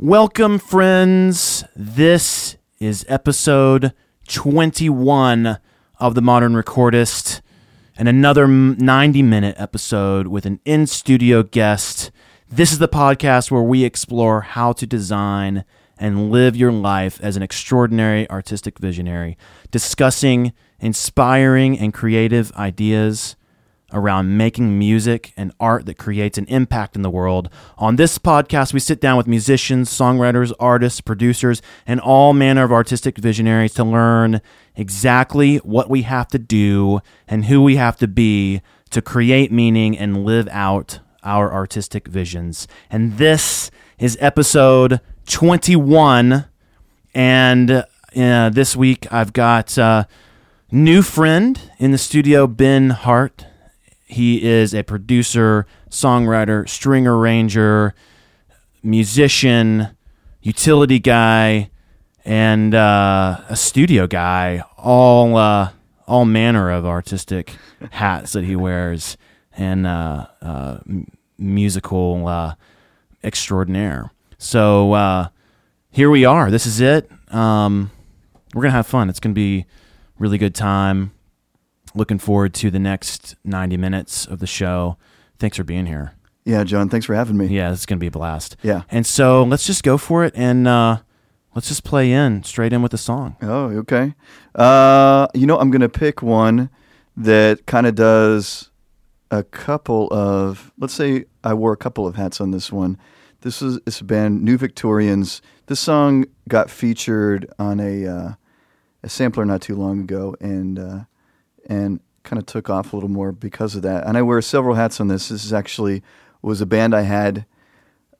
Welcome, friends. This is episode 21 of The Modern Recordist, and another 90 minute episode with an in studio guest. This is the podcast where we explore how to design and live your life as an extraordinary artistic visionary, discussing inspiring and creative ideas around making music and art that creates an impact in the world. On this podcast, we sit down with musicians, songwriters, artists, producers, and all manner of artistic visionaries to learn exactly what we have to do and who we have to be to create meaning and live out our artistic visions. And this is episode 21. And uh, this week, I've got. Uh, new friend in the studio, Ben Hardt. He is a producer, songwriter, string arranger, musician, utility guy, and uh, a studio guy. All uh, all manner of artistic hats that he wears, and uh, uh musical uh, extraordinaire. So uh, here we are. This is it. Um, we're gonna have fun. It's gonna be really good time. Looking forward to the next 90 minutes of the show. Thanks for being here. Yeah, Jon, thanks for having me. Yeah, it's going to be a blast. Yeah. And so let's just go for it and uh, let's just play in straight in with the song. Oh, okay. Uh, you know, I'm going to pick one that kind of does a couple of, let's say I wore a couple of hats on this one. This is this band, New Victorians. This song got featured on a uh, a sampler not too long ago, and uh, and kind of took off a little more because of that. And I wear several hats on this. This is actually was a band I had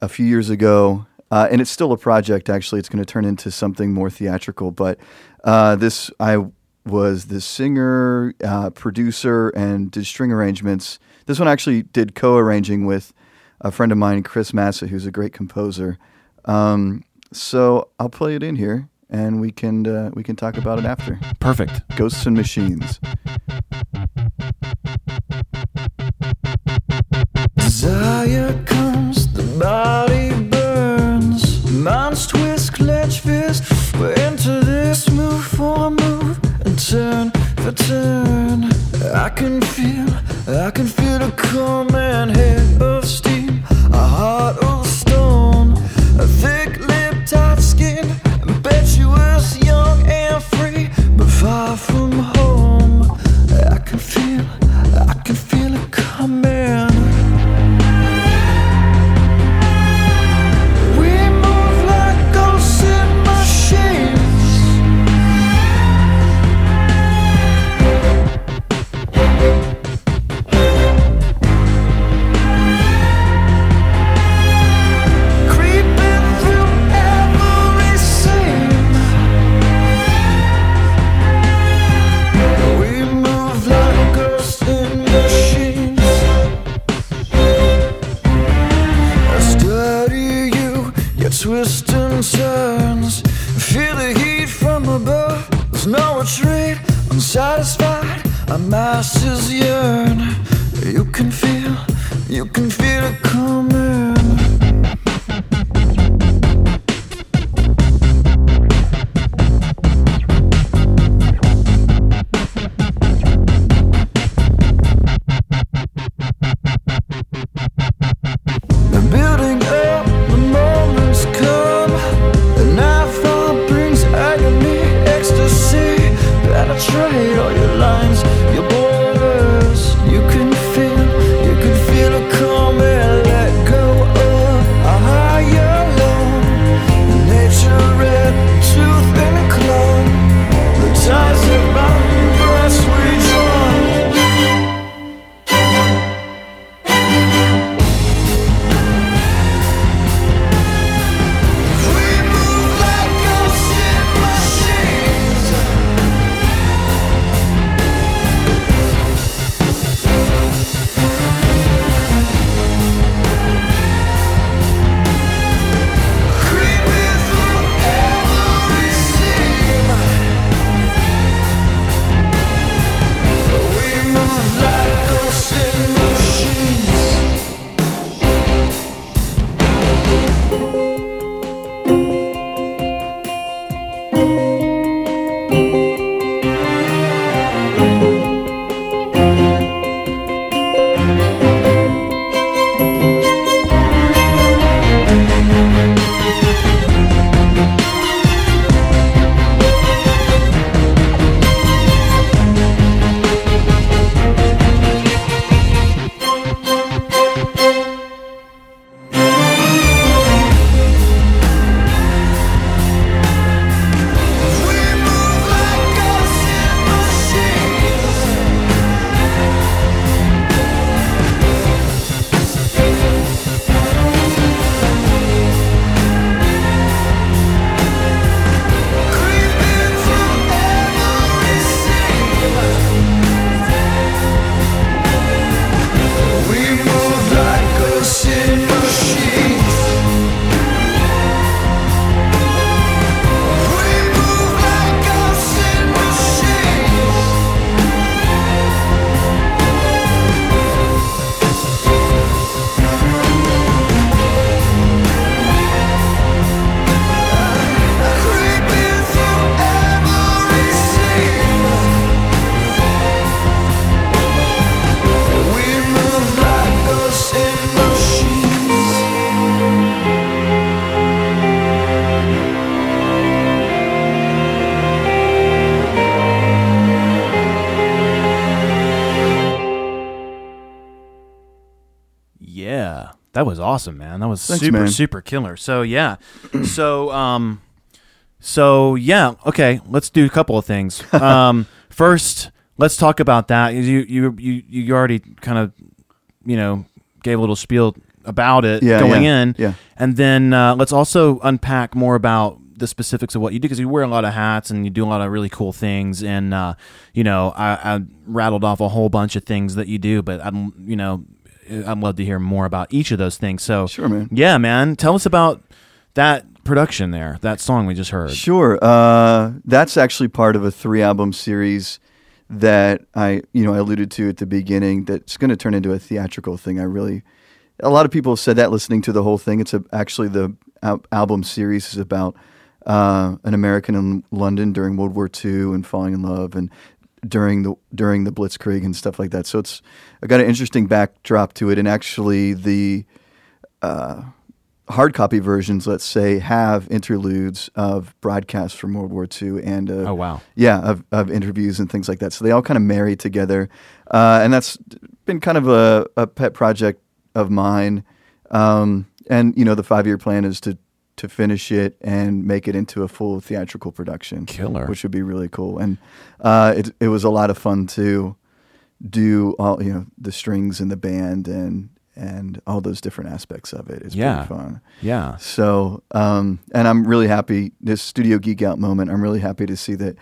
a few years ago, uh, and it's still a project. Actually, it's going to turn into something more theatrical. But uh, this I was the singer, uh, producer, and did string arrangements. This one actually did co-arranging with a friend of mine, Chris Massa, who's a great composer. Um, so I'll play it in here and we can uh, we can talk about it after. Perfect. Ghosts and machines. Desire comes, the body burns. Minds twist, clench fist. We're into this move for move and turn for turn. I can feel, I can feel the coming head of steam, a heart of stone, a thick awesome, man. That was Thanks, super man. super killer. So yeah, so um, so yeah, okay. Let's do a couple of things. Um, first, let's talk about that. You you you you already kind of you know gave a little spiel about it Yeah, going yeah, in, yeah. and then uh, let's also unpack more about the specifics of what you do because you wear a lot of hats and you do a lot of really cool things. And uh, you know, I, I rattled off a whole bunch of things that you do, but I'm you know, I'd love to hear more about each of those things. So Sure, man. yeah, man, tell us about that production there, that song we just heard. Sure. Uh, that's actually part of a three album series that I, you know, I alluded to at the beginning. That's going to turn into a theatrical thing. I really, a lot of people have said that listening to the whole thing. It's a, actually the al- album series is about uh, an American in London during World War II and falling in love and during the during the Blitzkrieg and stuff like that. So it's I got an interesting backdrop to it, and actually the hard copy versions, let's say, have interludes of broadcasts from World War II and uh, Oh, wow. yeah, of, of interviews and things like that. So they all kind of marry together, uh, and that's been kind of a, a pet project of mine. Um, and you know, the five year plan is to to finish it and make it into a full theatrical production, Killer. which would be really cool. And uh, it it was a lot of fun to do all you know the strings and the band and and all those different aspects of it. It's Yeah. pretty fun. Yeah. So, um, and I'm really happy. This studio geek out moment. I'm really happy to see that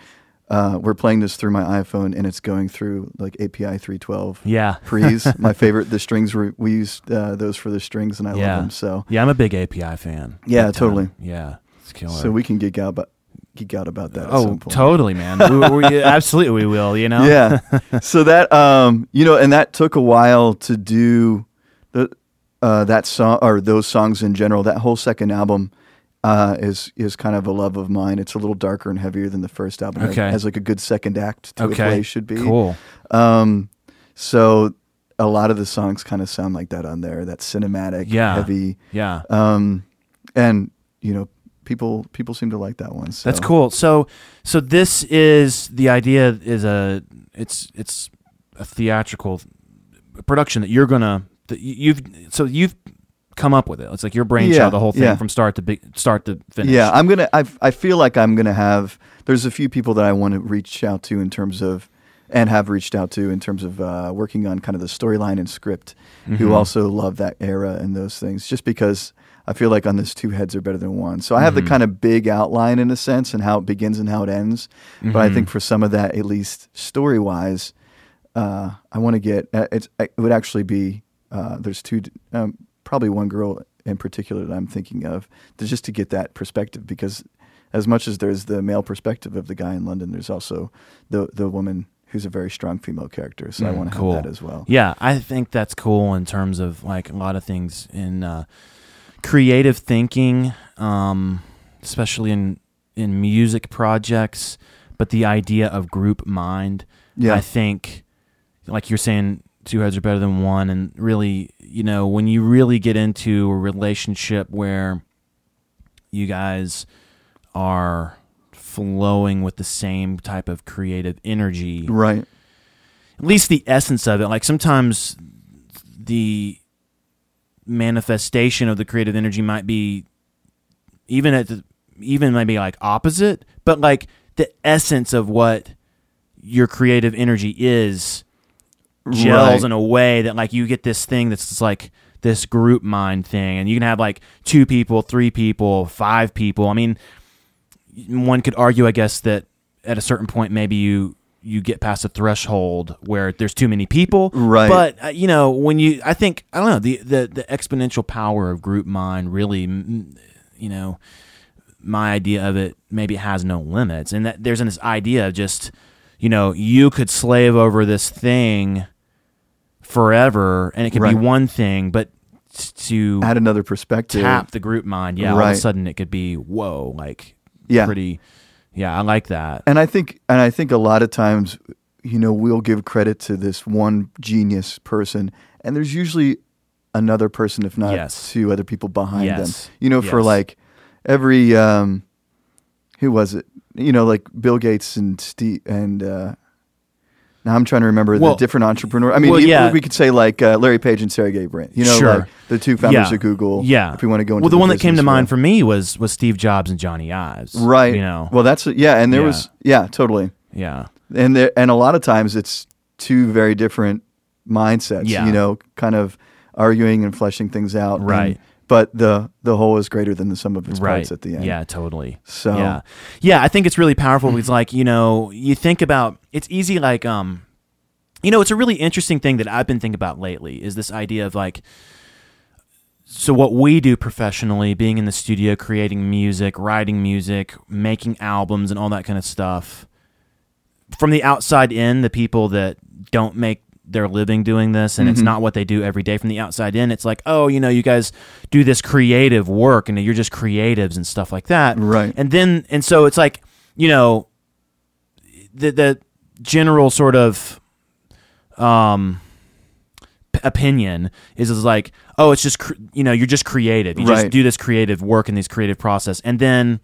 uh, we're playing this through my iPhone and it's going through like API 312 Yeah. pre's. my favorite. The strings were, we used uh, those for the strings and I Yeah. love them. So, Yeah, I'm a big API fan. Yeah, time. totally. Yeah. It's killer. so we can geek out, but geek out about that. at Oh, totally, man. we, we, absolutely, we will. You know. yeah. so that um, you know, and that took a while to do the uh, that song or those songs in general. That whole second album uh, is is kind of a love of mine. It's a little darker and heavier than the first album. It Okay. has like a good second act to Okay. a play should be. Cool. Um, so a lot of the songs kind of sound like that on there. That cinematic, Yeah. heavy, Yeah. um, and you know, people people seem to like that one. So. That's cool. So so this is the idea is a it's it's a theatrical production that you're gonna that you've so you've come up with it. It's like your brainchild, Yeah, the whole thing yeah. from start to big, start to finish. Yeah, I'm gonna. I I feel like I'm gonna have. There's a few people that I want to reach out to in terms of, and have reached out to in terms of uh, working on kind of the storyline and script, Mm-hmm. who also love that era and those things. Just because I feel like on this two heads are better than one. So I have Mm-hmm. the kind of big outline in a sense and how it begins and how it ends. But Mm-hmm. I think for some of that, at least story wise, uh, I want to get. Uh, it's, it would actually be. Uh, there's two. Um, probably one girl in particular that I'm thinking of, to, just to get that perspective. Because as much as there's the male perspective of the guy in London, there's also the the woman who's a very strong female character. So I Mm, want to cool. have that as well. Yeah, I think that's cool in terms of like a lot of things in uh, creative thinking, um, especially in in music projects. But the idea of group mind, Yeah. I think, like you're saying, two heads are better than one, and really, you know, when you really get into a relationship where you guys are flowing with the same type of creative energy Right. at least the essence of it. Like sometimes the manifestation of the creative energy might be even at the, even maybe like opposite, but like the essence of what your creative energy is gels Right. in a way that like you get this thing that's like this group mind thing and you can have like two people, three people, five people. I mean, one could argue, I guess, that at a certain point, maybe you you get past a threshold where there's too many people. Right. But uh, you know, when you, I think I don't know the the, the exponential power of group mind really, you know, my idea of it maybe it has no limits, and that there's this idea of just, you know, you could slave over this thing forever, and it could Right. be one thing, but to Add another perspective. tap the group mind, yeah, all of a sudden it could be whoa, like Yeah. pretty. Yeah, I like that. And I think, and I think a lot of times, you know, we'll give credit to this one genius person, and there's usually another person, if not Yes. two other people behind Yes. them. You know, for like every, um, who was it? You know, like Bill Gates and Steve and uh, now I'm trying to remember Well- the different entrepreneur. I mean, well, yeah. we could say like uh, Larry Page and Sergey Brin. You know, Sure. like the two founders of Google. Yeah. If we want to go into well, the, one that came to mind for me was was Steve Jobs and Jony Ives. right. You know. Well, that's yeah, and there Yeah. was yeah, totally. yeah. and there, and a lot of times it's two very different mindsets. Yeah. You know, kind of arguing and fleshing things out. and- Right. But the the whole is greater than the sum of its right parts at the end. Yeah, totally. So- yeah, yeah, I think it's really powerful because, like, you know, you think about it's easy, like, um, you know, it's a really interesting thing that I've been thinking about lately is this idea of like. So what we do professionally, being in the studio, creating music, writing music, making albums, and all that kind of stuff. From the outside in, the people that don't make their living doing this, and it's not what they do every day. From the outside in, it's like, oh, you know, you guys do this creative work, and you're just creatives and stuff like that, Right. And then, and so it's like, you know, the the general sort of um p- opinion is is like oh it's just cr- you know you're just creative. You just do this creative work in this creative process. And then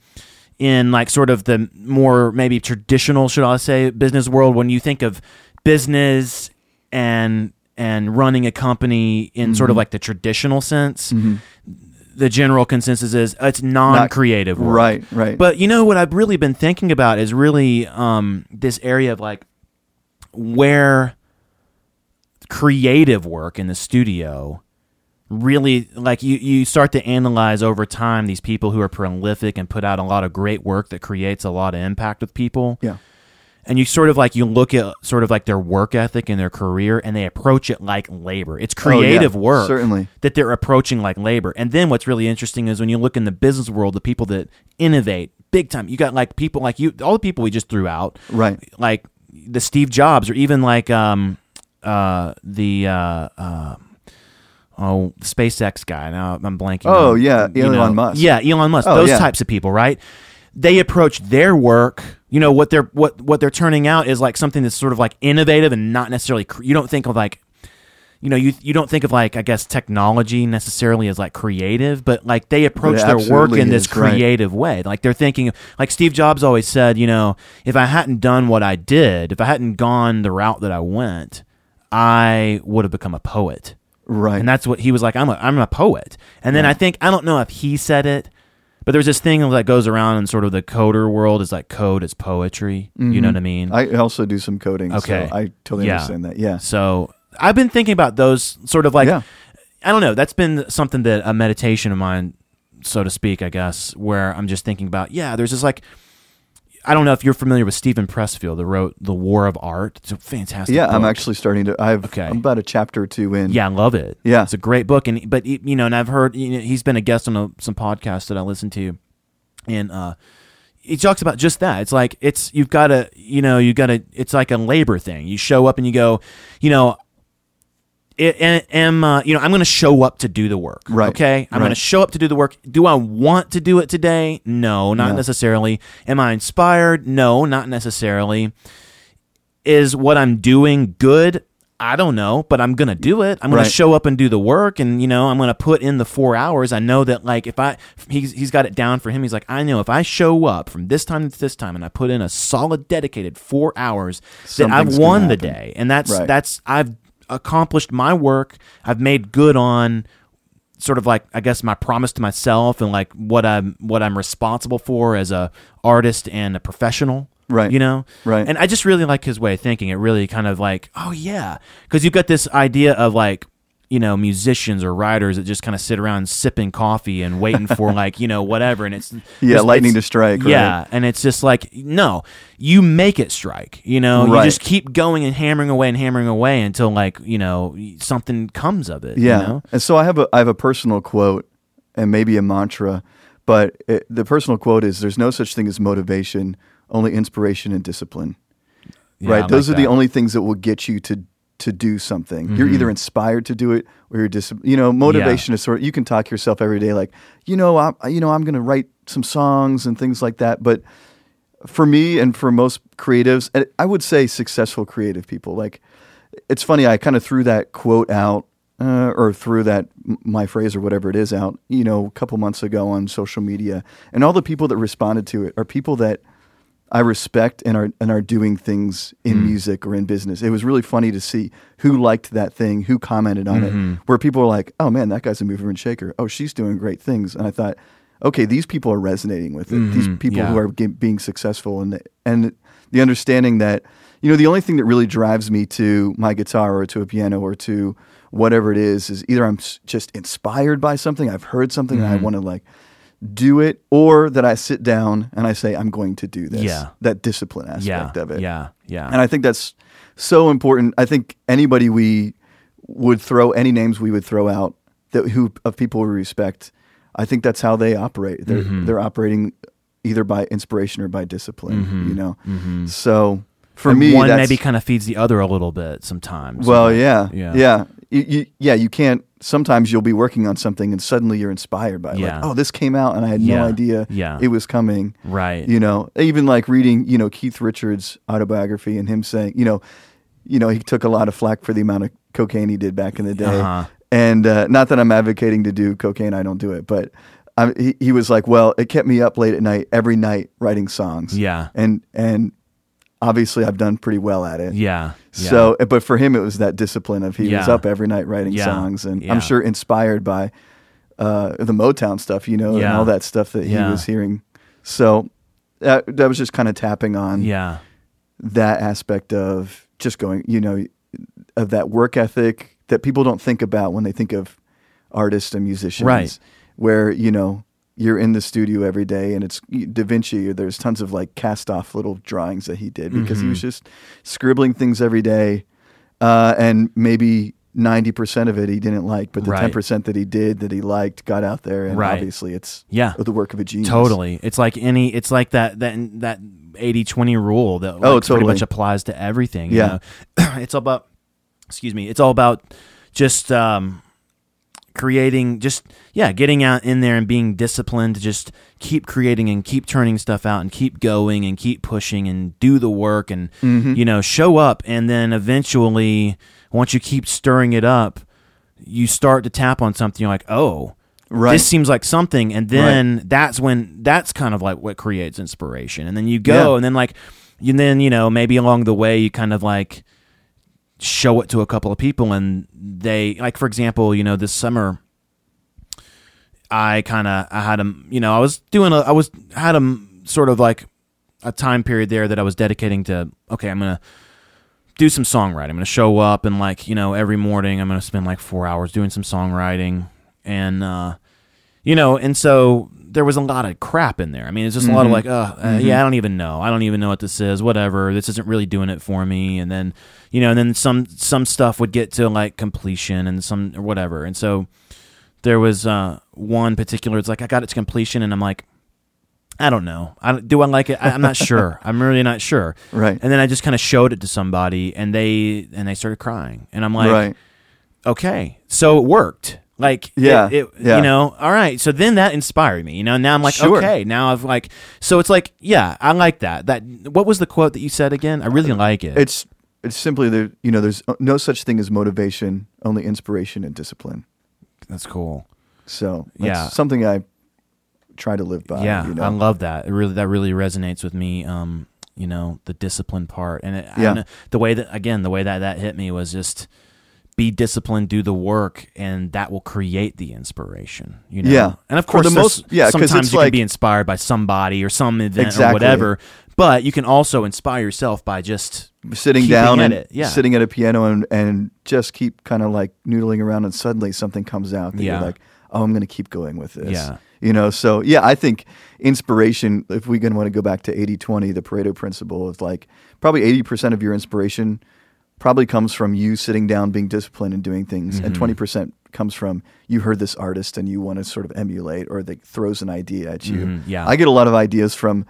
in like sort of the more maybe traditional should i say business world when you think of business and and running a company in sort of Mm-hmm. like the traditional sense the general consensus is it's non-creative work Right. Right. but you know what I've really been thinking about is really um, this area of like where creative work in the studio really like you you start to analyze over time these people who are prolific and put out a lot of great work that creates a lot of impact with people yeah. And you sort of like you look at sort of like their work ethic and their career and they approach it like labor it's Oh, yeah, creative work certainly. that they're approaching like labor and then what's really interesting is when you look in the business world the people that innovate big time you got like people like you all the people we just threw out Right. like the steve jobs or even like um uh the uh uh oh SpaceX guy now I'm blanking Oh, on- yeah, you Elon know. Musk. yeah Elon Musk Oh, those yeah. types of people right they approach their work you know what they're what what they're turning out is like something that's sort of like innovative and not necessarily you don't think of like you know you you don't think of like I guess technology necessarily as like creative but like they approach their work in this is, right. creative way like they're thinking like Steve Jobs always said you know if I hadn't done what I did if I hadn't gone the route that I went I would have become a poet Right. and that's what he was like. I'm a I'm a poet. And then I think I don't know if he said it, but there's this thing that goes around in sort of the coder world is like code is poetry. You know mm-hmm. what I mean? I also do some coding. Okay. So I totally Yeah. understand that. Yeah. so I've been thinking about those sort of like Yeah. I don't know. That's been something that a meditation of mine, so to speak, I guess, where I'm just thinking about. Yeah, there's this like. I don't know if you're familiar with Steven Pressfield, who wrote The War of Art. It's a fantastic. Yeah. I'm actually starting to. I've. Okay. I'm about a chapter or two in. Yeah, I love it. Yeah. it's a great book, and but you know, and I've heard you know, he's been a guest on a, some podcasts that I listen to, and uh, he talks about just that. It's like it's you've got to you know you got to it's like a labor thing. You show up and you go, you know. Am uh, you know I'm going to show up to do the work. Right. Okay. I'm going to show up to do the work. Do I want to do it today? No, not No. necessarily. Am I inspired? No, not necessarily is what I'm doing good? I don't know, but I'm gonna do it. I'm gonna Right. show up and do the work, and you know, I'm gonna put in the four hours. I know that, like, if I he's he's got it down for him. He's like, I know if I show up from this time to this time, and I put in a solid, dedicated four hours, that I've Something's won the day, and that's Right. that's I've accomplished my work. I've made good on sort of like I guess my promise to myself and like what I'm what I'm responsible for as a artist and a professional. Right. You know? Right. And I just really like his way of thinking. It really kind of like, oh yeah. Because you've got this idea of like, you know, musicians or writers that just kind of sit around sipping coffee and waiting for like, you know, whatever. And it's Yeah, it's- lightning it's- to strike, right? Yeah. And it's just like, no, you make it strike. You know, Right. you just keep going and hammering away and hammering away until like, you know, something comes of it. you Yeah. know? And so I have a I have a personal quote and maybe a mantra, but it, the personal quote is there's no such thing as motivation, only inspiration and discipline. Yeah, I right? like Those are the only things that will get you to to do something. You're Mm-hmm. either inspired to do it or you're dis- you know, motivation is sort of you can talk yourself every day like, you know, I'm you know, I'm going to write some songs and things like that, but for me and for most creatives, and I would say successful creative people, like it's funny. I kind of threw that quote out, uh, or threw that my phrase or whatever it is out, you know, a couple months ago on social media, and all the people that responded to it are people that I respect and are and are doing things in Mm. music or in business. It was really funny to see who liked that thing, who commented on Mm-hmm. it, where people were like, "Oh man, that guy's a mover and shaker. Oh, she's doing great things." And I thought, okay, these people are resonating with it. These Mhm, people yeah. who are being successful and and the understanding that you know the only thing that really drives me to my guitar or to a piano or to whatever it is is either I'm just inspired by something, I've heard something, and I Mm-hmm. want to like do it, or that I sit down and I say I'm going to do this. Yeah. that discipline yeah, aspect of it. yeah, yeah. And I think that's so important. I think anybody we would throw any names we would throw out that who of people we respect, I think that's how they operate. They're Mm-hmm. they're operating either by inspiration or by discipline. You know, so for And me, Mm-hmm. one maybe kind of feeds the other a little bit sometimes. well, yeah, yeah, yeah, You, you, yeah. You can't. Sometimes you'll be working on something and suddenly you're inspired by it. Yeah. Like, oh, this came out and I had Yeah. no idea Yeah. it was coming. Right. You know, even like reading, you know, Keith Richards' autobiography and him saying, you know, you know, he took a lot of flack for the amount of cocaine he did back in the day. Uh-huh. And uh, not that I'm advocating to do cocaine, I don't do it, but I, he, he was like, well, it kept me up late at night every night writing songs. Yeah. And and obviously I've done pretty well at it. Yeah. yeah. So, but for him, it was that discipline of he was up every night writing Yeah. songs, and Yeah. I'm sure inspired by uh, the Motown stuff, you know, and all that stuff that Yeah. he was hearing. So that that was just kind of tapping on yeah. that aspect of just going, you know, of that work ethic that people don't think about when they think of artists and musicians, Right. Where you know you're in the studio every day, and it's Da Vinci. There's tons of like cast off little drawings that he did because he Mm-hmm. was just scribbling things every day, uh, and maybe. 90% of it he didn't like, but the Right. 10% that he did that he liked got out there and Right. obviously it's Yeah. the work of a genius. Totally. It's like any it's like that that that 80-20 rule that like, Oh, pretty totally. much applies to everything. you Yeah. know? it's all about excuse me, it's all about just um creating just yeah, getting out in there and being disciplined to just keep creating and keep turning stuff out and keep going and keep pushing and do the work and Mm-hmm. you know, show up and then eventually once you keep stirring it up, you start to tap on something you're like, "Oh, Right. this seems like something and then that's when that's kind of like what creates inspiration and then you go Yeah. and then like and then you know maybe along the way you kind of like show it to a couple of people and they like for example you know this summer i kind of i had a you know i was doing a i was had a sort of like a time period there that i was dedicating to okay i'm gonna do some songwriting. I'm gonna show up and like you know every morning i'm gonna spend like four hours doing some songwriting. And uh you know and so there was a lot of crap in there. I mean it's just a lot of like uh, uh yeah i don't even know. I don't even know what this is. Whatever. This isn't really doing it for me. And then you know and then some some stuff would get to like completion and some or whatever. And so there was uh one particular it's like i got it to completion and i'm like i don't know. I, don't- do i like it? I, i'm not sure. I'm really not sure. Right. and then i just kind of showed it to somebody and they and they started crying. And i'm like right. okay, so it worked. Like, Yeah, it, it- yeah. you know, all right. So then that inspired me. You know, now I'm like, Sure. okay, now I've like, so it's like, yeah, I like that. That what was the quote that you said again? I really like it. It's it's simply the you know there's no such thing as motivation, only inspiration and discipline. That's cool. So that's Yeah. something I try to live by. yeah, you know? I love that. It really, that really resonates with me. Um, you know, the discipline part, and it, Yeah. the way that again, the way that that hit me was just be disciplined, do the work, and that will create the inspiration. You know, Yeah. and of For course, the most- yeah, sometimes you like- can be inspired by somebody or some event or whatever, but you can also inspire yourself by just sitting down at and it, yeah. sitting at a piano and, and just keep kind of like noodling around and suddenly something comes out that Yeah. you're like, oh, I'm going to keep going with this. Yeah. You know, so yeah, I think inspiration, if we're going to want to go back to 80 20, the Pareto principle is like probably 80% of your inspiration probably comes from you sitting down, being disciplined and doing things. And Mm-hmm. 20% comes from you heard this artist and you want to sort of emulate or that throws an idea at you. Mhm, yeah. I get a lot of ideas from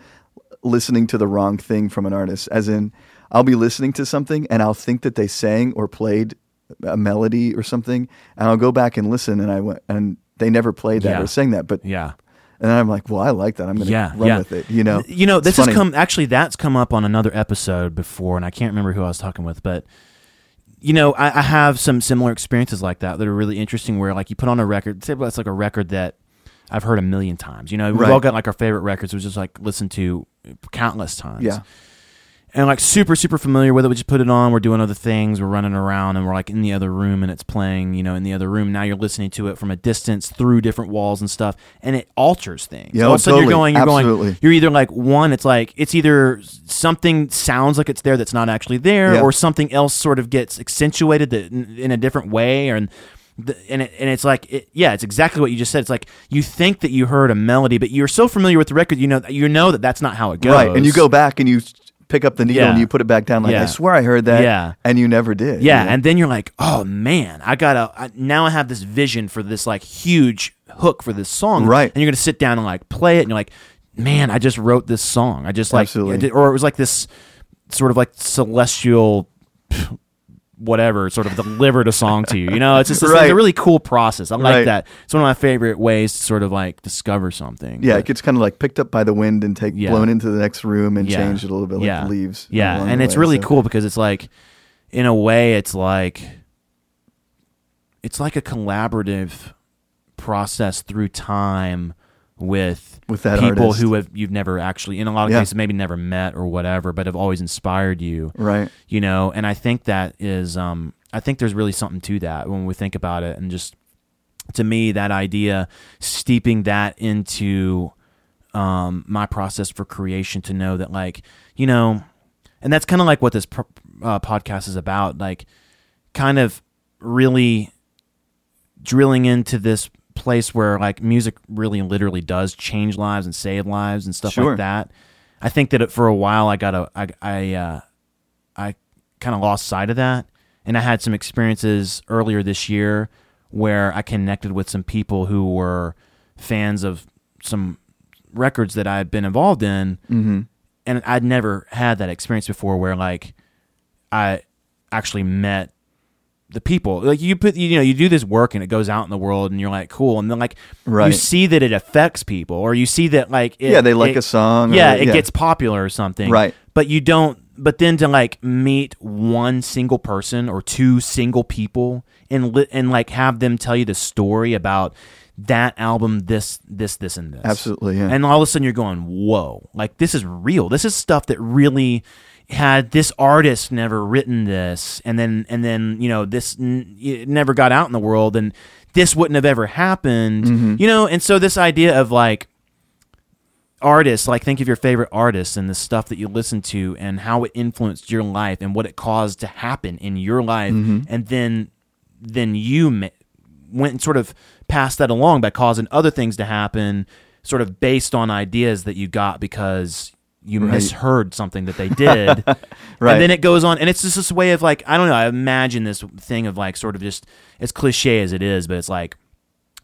listening to the wrong thing from an artist, as in, I'll be listening to something and I'll think that they sang or played a melody or something, and I'll go back and listen, and I went and they never played that Yeah. or sang that, but yeah. And I'm like, well, I like that. I'm going to yeah, run yeah. with it. You know, you know, this has come actually. That's come up on another episode before, and I can't remember who I was talking with, but you know, I, I have some similar experiences like that that are really interesting. Where like you put on a record, say it's like a record that I've heard a million times. You know, we've Right. all got like our favorite records, we just like listened to countless times. Yeah. And like super, super familiar with it. We just put it on. We're doing other things. We're running around, and we're like in the other room, and it's playing. You know, in the other room. Now you're listening to it from a distance through different walls and stuff, and it alters things. Yeah, All of a sudden totally. you're going. You're going. You're either like one. It's like it's either something sounds like it's there that's not actually there, Yeah. or something else sort of gets accentuated that in a different way, and the, and it, and it's like it, yeah, it's exactly what you just said. It's like you think that you heard a melody, but you're so familiar with the record, you know you know that that's not how it goes. Right. And you go back and you pick up the needle Yeah. and you put it back down. Like Yeah. I swear I heard that. Yeah. And you never did. Yeah, you know? and then you're like, oh man, I gotta I, now. I have this vision for this like huge hook for this song, Right. And you're gonna sit down and like play it, and you're like, man, I just wrote this song. I just like, Absolutely. Or it was like this sort of like celestial. Whatever sort of delivered a song to you, you know. It's just it's, Right. a really cool process. I like Right. that. It's one of my favorite ways to sort of like discover something. yeah, But- it gets kind of like picked up by the wind and take Yeah. blown into the next room and Yeah. changed a little bit like yeah. leaves. Yeah, and it's way, really so- cool because it's like, in a way, it's like, it's like a collaborative process through time with With that people artist. who have you've never actually, in a lot of Yeah. cases, maybe never met or whatever, but have always inspired you. Right. You know, and I think that is, um, I think there's really something to that when we think about it, and just to me, that idea, steeping that into um, my process for creation to know that, like, you know, and that's kind of like what this pro- uh, podcast is about, like, kind of really drilling into this place where like music really literally does change lives and save lives and stuff Sure. like that. I think that for a while I got a I I uh, I kind of lost sight of that, and I had some experiences earlier this year where I connected with some people who were fans of some records that I had been involved in, Mm-hmm. and I'd never had that experience before where like I actually met the people. Like you put you know you do this work and it goes out in the world and you're like cool. And then like you see that it affects people or you see that like it, yeah, they like it- a song. or- yeah it gets popular or something. Right. but you don't but then to like meet one single person or two single people and li- and like have them tell you the story about that album this this this and this. Absolutely, yeah. and all of a sudden you're going whoa. Like this is real. This is stuff that really had this artist never written this and then and then you know this n- it never got out in the world and this wouldn't have ever happened Mm-hmm. you know and so this idea of like artists like think of your favorite artists and the stuff that you listen to and how it influenced your life and what it caused to happen in your life Mm-hmm. and then then you ma- went and sort of passed that along by causing other things to happen sort of based on ideas that you got because you Right. misheard something that they did Right. and then it goes on and it's just this way of like i don't know i imagine this thing of like sort of just as cliche as it is but it's like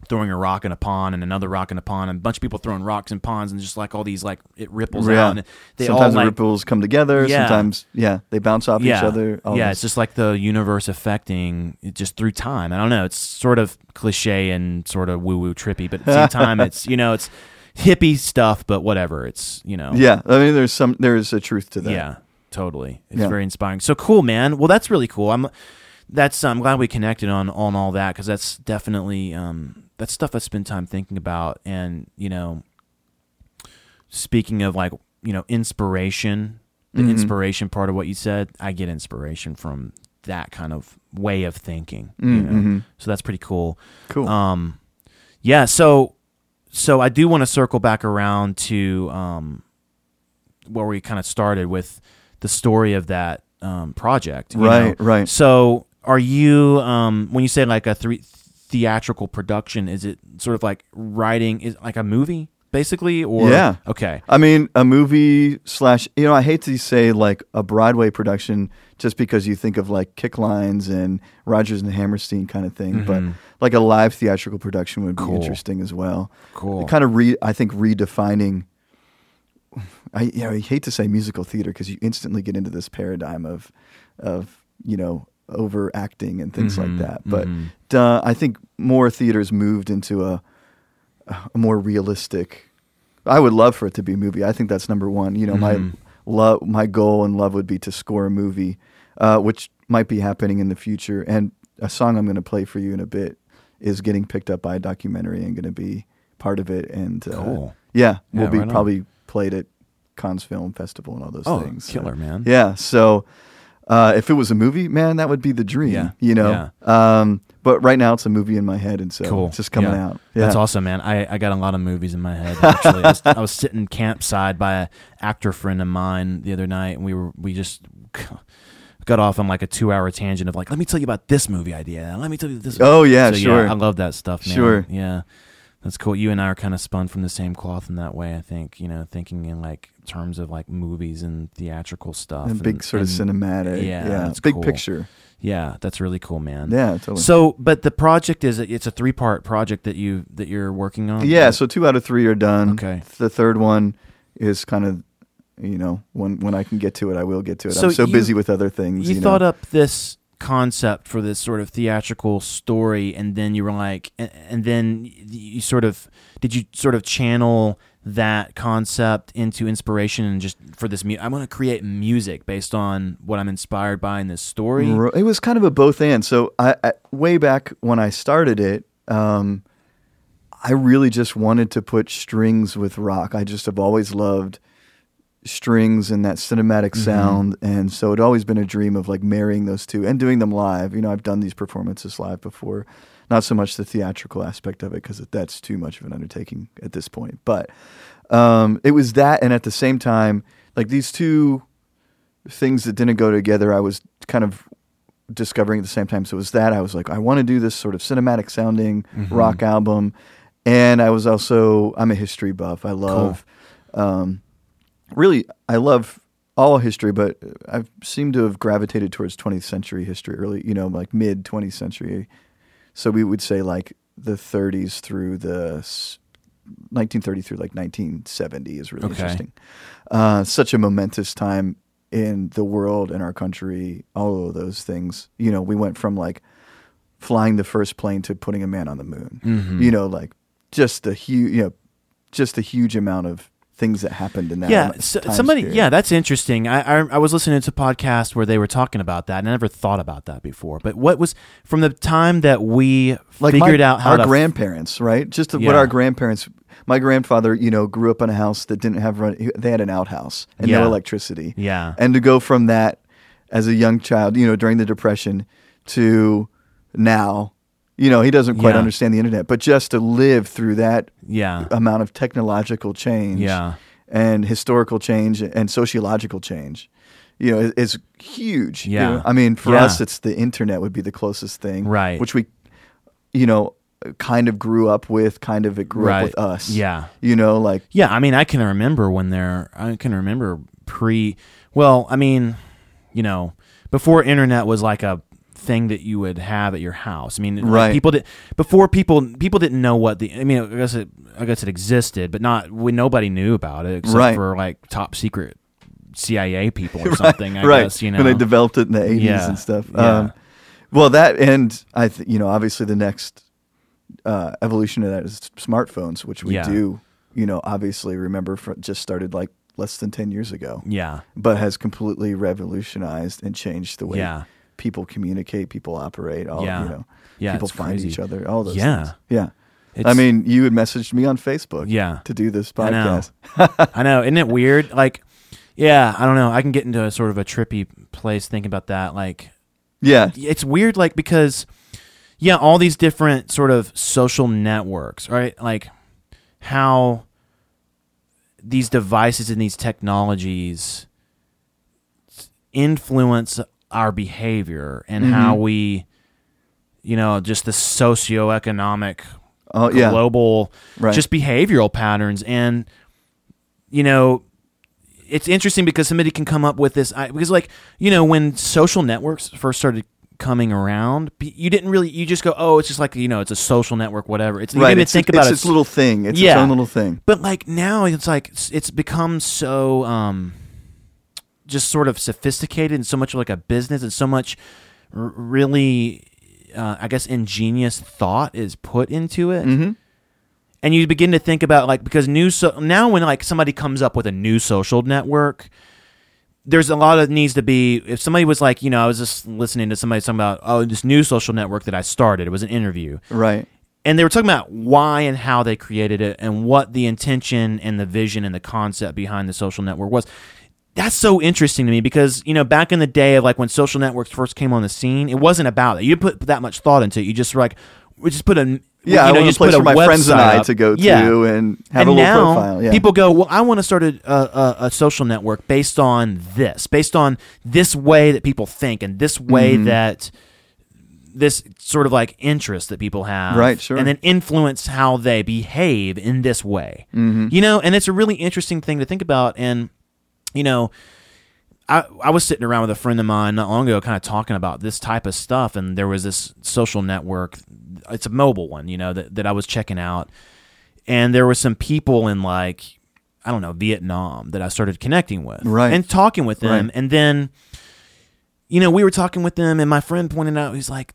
throwing a rock in a pond and another rock in a pond and a bunch of people throwing rocks in ponds and just like all these like it ripples Yeah. out and they sometimes all the like ripples come together. Yeah. Sometimes, yeah, they bounce off yeah, each other. yeah, this. it's just like the universe affecting it just through time. I don't know. It's sort of cliche and sort of woo woo trippy, but at the same time, it's you know, it's hippie stuff, but whatever. It's you know, yeah. I mean, there's some, there's a truth to that. yeah, totally. It's Yeah. very inspiring. So cool, man. Well, that's really cool. I'm that's I'm glad we connected on on all that because that's definitely um that's stuff I spend time thinking about. And you know, speaking of like you know inspiration, the Mhm. inspiration part of what you said, I get inspiration from that kind of way of thinking. You Mm, know? mhm. So that's pretty cool. Cool. Um, yeah. So, so I do want to circle back around to um, where we kind of started with the story of that um, project. Right, know? right. So, are you um, when you say like a three theatrical production? Is it sort of like writing? Is like a movie basically? Or Yeah. Okay. I mean, a movie slash, you know, I hate to say like a Broadway production just because you think of like Kick Lines and Rodgers and Hammerstein kind of thing, but Mhm. like a live theatrical production would be Cool. interesting as well. Cool. Kind of re, I think redefining. I you know, I hate to say musical theater because you instantly get into this paradigm of, of you know, overacting and things Mhm, like that. But mhm. uh, I think more theaters moved into a a more realistic. I would love for it to be a movie. I think that's number one. You know, my love, my goal and love would be to score a movie, uh, which might be happening in the future. And a song I'm going to play for you in a bit is getting picked up by a documentary and going to be part of it. And uh, Cool. yeah, Yeah, we'll be right on. probably played at Cannes Film Festival and all those Oh, things. killer, man. Yeah. So uh, if it was a movie, man, that would be the dream. Yeah, You know. Um, but right now it's a movie in my head, and so Cool. it's just coming Yeah. out. Yeah. That's awesome, man. I, I got a lot of movies in my head. Actually, I, was, I was sitting campside by a actor friend of mine the other night, and we were we just got off on like a two hour tangent of like, let me tell you about this movie idea. Let me tell you this. Oh, yeah, So, sure. I love that stuff, man. Sure. Yeah, that's cool. You and I are kind of spun from the same cloth in that way. I think you know, thinking in like terms of like movies and theatrical stuff and big sort of cinematic. yeah, Yeah. Big cool. picture. Yeah, that's really cool, man. Yeah. Totally. So, but the project is it's a three part project that you that you're working on. Yeah, so two out of three are done. Okay. The third one is kind of, you know, when when I can get to it, I will get to it. So I'm so you- busy with other things. you, You, thought know? up this concept for this sort of theatrical story, and then you were like, and, and then you sort of did you sort of channel that concept into inspiration and just for this mu- I want to create music based on what I'm inspired by in this story. It was kind of a both and. So I, I way back when I started it, um, I really just wanted to put strings with rock. I just have always loved strings and that cinematic Mm-hmm. sound, and so it always been a dream of like marrying those two and doing them live. You know, I've done these performances live before. Not so much the theatrical aspect of it because that's too much of an undertaking at this point, but um, it was that, and at the same time, like these two things that didn't go together, I was kind of discovering at the same time. So it was that I was like, I want to do this sort of cinematic sounding Mm-hmm. rock album, and I was also I'm a history buff. I love, um, really, I love all history, but I seem to have gravitated towards 20th century history, early, you know, like mid 20th century. So we would say like the 30s through the s- 1930 through like 1970 is really Okay. interesting. Uh, such a momentous time in the world in our country. All of those things. You know, we went from like flying the first plane to putting a man on the moon. Mm-hmm. You know, like just a huge, you know, just a huge amount of things that happened in that. yeah, so, somebody. period. Yeah, that's interesting. I, I I was listening to a podcast where they were talking about that, and I never thought about that before. But what was from the time that we like figured my, out how our to grandparents, right? Just what our grandparents. My grandfather, you know, grew up in a house that didn't have run. They had an outhouse and Yeah. no electricity. Yeah. and to go from that as a young child, you know, during the depression, to now, you know, he doesn't quite Yeah. understand the internet, but just to live through that yeah amount of technological change, Yeah. and historical change and sociological change. You know, is, huge. you Yeah. know? I mean, for Yeah. us, it's the internet would be the closest thing, Right. Which we, you know, kind of grew up with. Kind of it grew Right. up with us. Yeah. You know, like Yeah, I mean, I can remember when they're. I can remember pre. Well, I mean, you know, before internet was like a thing that you would have at your house. I mean, like, Right. people did before people people didn't know what the. I mean, I guess it I guess it existed, but not when nobody knew about it except Right. for like top secret CIA people or something. I right. guess you know when they developed it in the eighties Yeah. and stuff. Yeah. Um, well, that and I, th- you know, obviously the next uh, evolution of that is smartphones, which we Yeah. do, you know, obviously remember fr just started like less than ten years ago. yeah, but has completely revolutionized and changed the way Yeah. People communicate, people operate, all Yeah. you know, Yeah, people find crazy. each other, all those Yeah. things. Yeah. I mean, you had messaged me on Facebook Yeah. to do this I know. podcast. I know, isn't it weird? Like, yeah, I don't know. I can get into a sort of a trippy place thinking about that. Like, Yeah. it's weird like because yeah all these different sort of social networks right like how these devices and these technologies influence our behavior and how we you know just the socioeconomic yeah. global Right. just behavioral patterns and you know it's interesting because somebody can come up with this I, because like you know when social networks first started coming around you didn't really you just go oh it's just like you know it's a social network whatever it's you right. didn't even think it's about its it little thing. It's its Yeah. own little thing. but like now it's like it's- it's become so um just sort of sophisticated and so much like a business and so much r- really uh, I guess ingenious thought is put into it Mm-hmm. and you begin to think about like because new so now when like somebody comes up with a new social network there's a lot of needs to be if somebody was like you know i was just listening to somebody talking about oh this new social network that i started it was an interview Right. and they were talking about why and how they created it and what the intention and the vision and the concept behind the social network was that's so interesting to me because you know back in the day of like when social networks first came on the scene it wasn't about it you didn't put that much thought into it you just were like we just put a Yeah, you I know, want you a place put for my friends and I up. to go to Yeah. and have and a little now profile. Yeah. people go, well, I want to start a, a, a, a social network based on this, based on this way that people think and this way Mm-hmm. that this sort of like interest that people have, Right, sure. and then influence how they behave in this way. Mm-hmm. You know, and it's a really interesting thing to think about. And you know, I, I was sitting around with a friend of mine not long ago, kind of talking about this type of stuff, and there was this social network. It's a mobile one, you know, that, that I was checking out, and there were some people in like I don't know Vietnam that I started connecting with, Right. and talking with them, Right. and then you know we were talking with them, and my friend pointed out he's like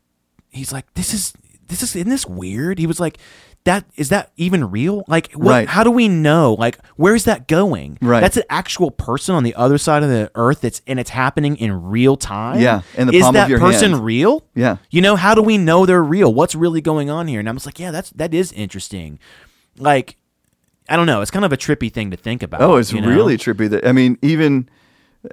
he's like this is this is isn't this weird? He was like. That is that even real? Like, what, Right. how do we know? Like, where's that going? Right. That's an actual person on the other side of the earth that's and it's happening in real time. Yeah, in the is palm of that your person hand. real? Yeah. You know, how do we know they're real? What's really going on here? And I was like, yeah, that's that is interesting. Like, I don't know. It's kind of a trippy thing to think about. Oh, it's you know? really trippy. That I mean, even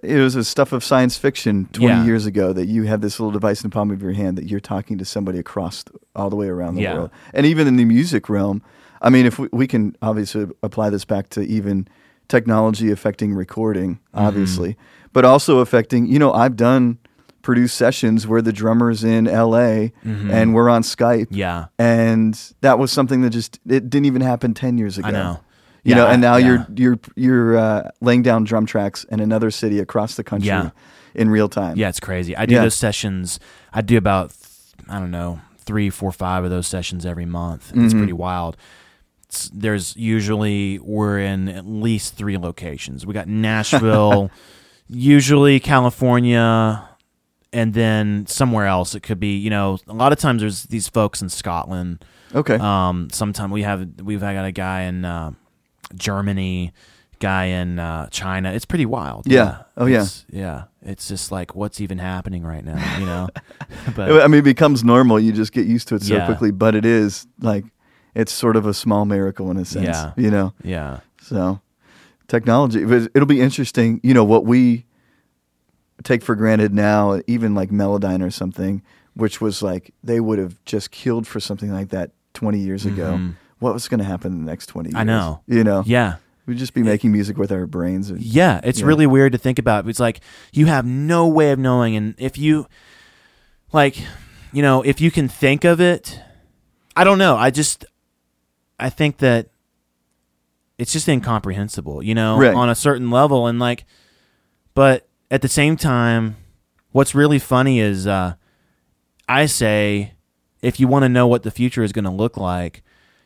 it was a stuff of science fiction twenty Yeah. years ago that you have this little device in the palm of your hand that you're talking to somebody across all the way around the Yeah. world, and even in the music realm. I mean, if we, we can obviously apply this back to even technology affecting recording, Mm-hmm. obviously, but also affecting. You know, I've done produced sessions where the drummer's in L.A. and we're on Skype. Mm-hmm. Yeah. and that was something that just it didn't even happen ten years ago. I know. You know, and now yeah. you're you're you're uh, laying down drum tracks in another city across the country Yeah. in real time. Yeah, it's crazy. I do Yeah. those sessions. I do about I don't know three, four, five of those sessions every month. It's Mm-hmm. pretty wild. It's, there's usually we're in at least three locations. We got Nashville, usually California, and then somewhere else. It could be you know a lot of times there's these folks in Scotland. Okay. Um, sometime we have we've got a guy in uh, Germany, guy in uh, China. It's pretty wild. Yeah. Oh, yeah. It's- yeah. It's just like what's even happening right now, you know. but I mean, it becomes normal. You just get used to it so Yeah. quickly. But it is like it's sort of a small miracle in a sense. Yeah. You know. yeah, So technology, it'll be interesting. You know what we take for granted now, even like Melodyne or something, which was like they would have just killed for something like that 20 years ago. Mhm. What was going to happen in the next 20 years? I know. You know. yeah, We'd just be making music with our brains. and- yeah. It's Yeah. really weird to think about. It's like you have no way of knowing, and if you like, you know, if you can think of it, I don't know. I just, I think that it's just incomprehensible, you know, Right. on a certain level, and like, but at the same time, what's really funny is, uh, I say, if you want to know what the future is going to look like,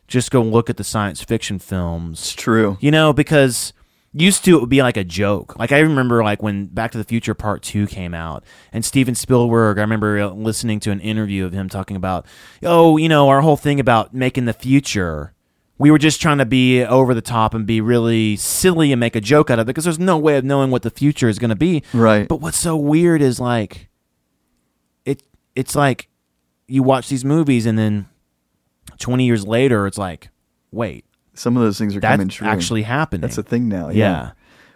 just go look at the science fiction films It's true. you know, because used to it would be like a joke. Like I remember like when Back to the Future Part 2 came out and Steven Spielberg, I remember uh, listening to an interview of him talking about, "Oh, you know, our whole thing about making the future we were just trying to be over the top and be really silly and make a joke out of it because there's no way of knowing what the future is going to be. Right. But what's so weird is like it it's like you watch these movies and then 20 years later it's like, wait, Some of those things are coming true. actually happening. That's a thing now. yeah.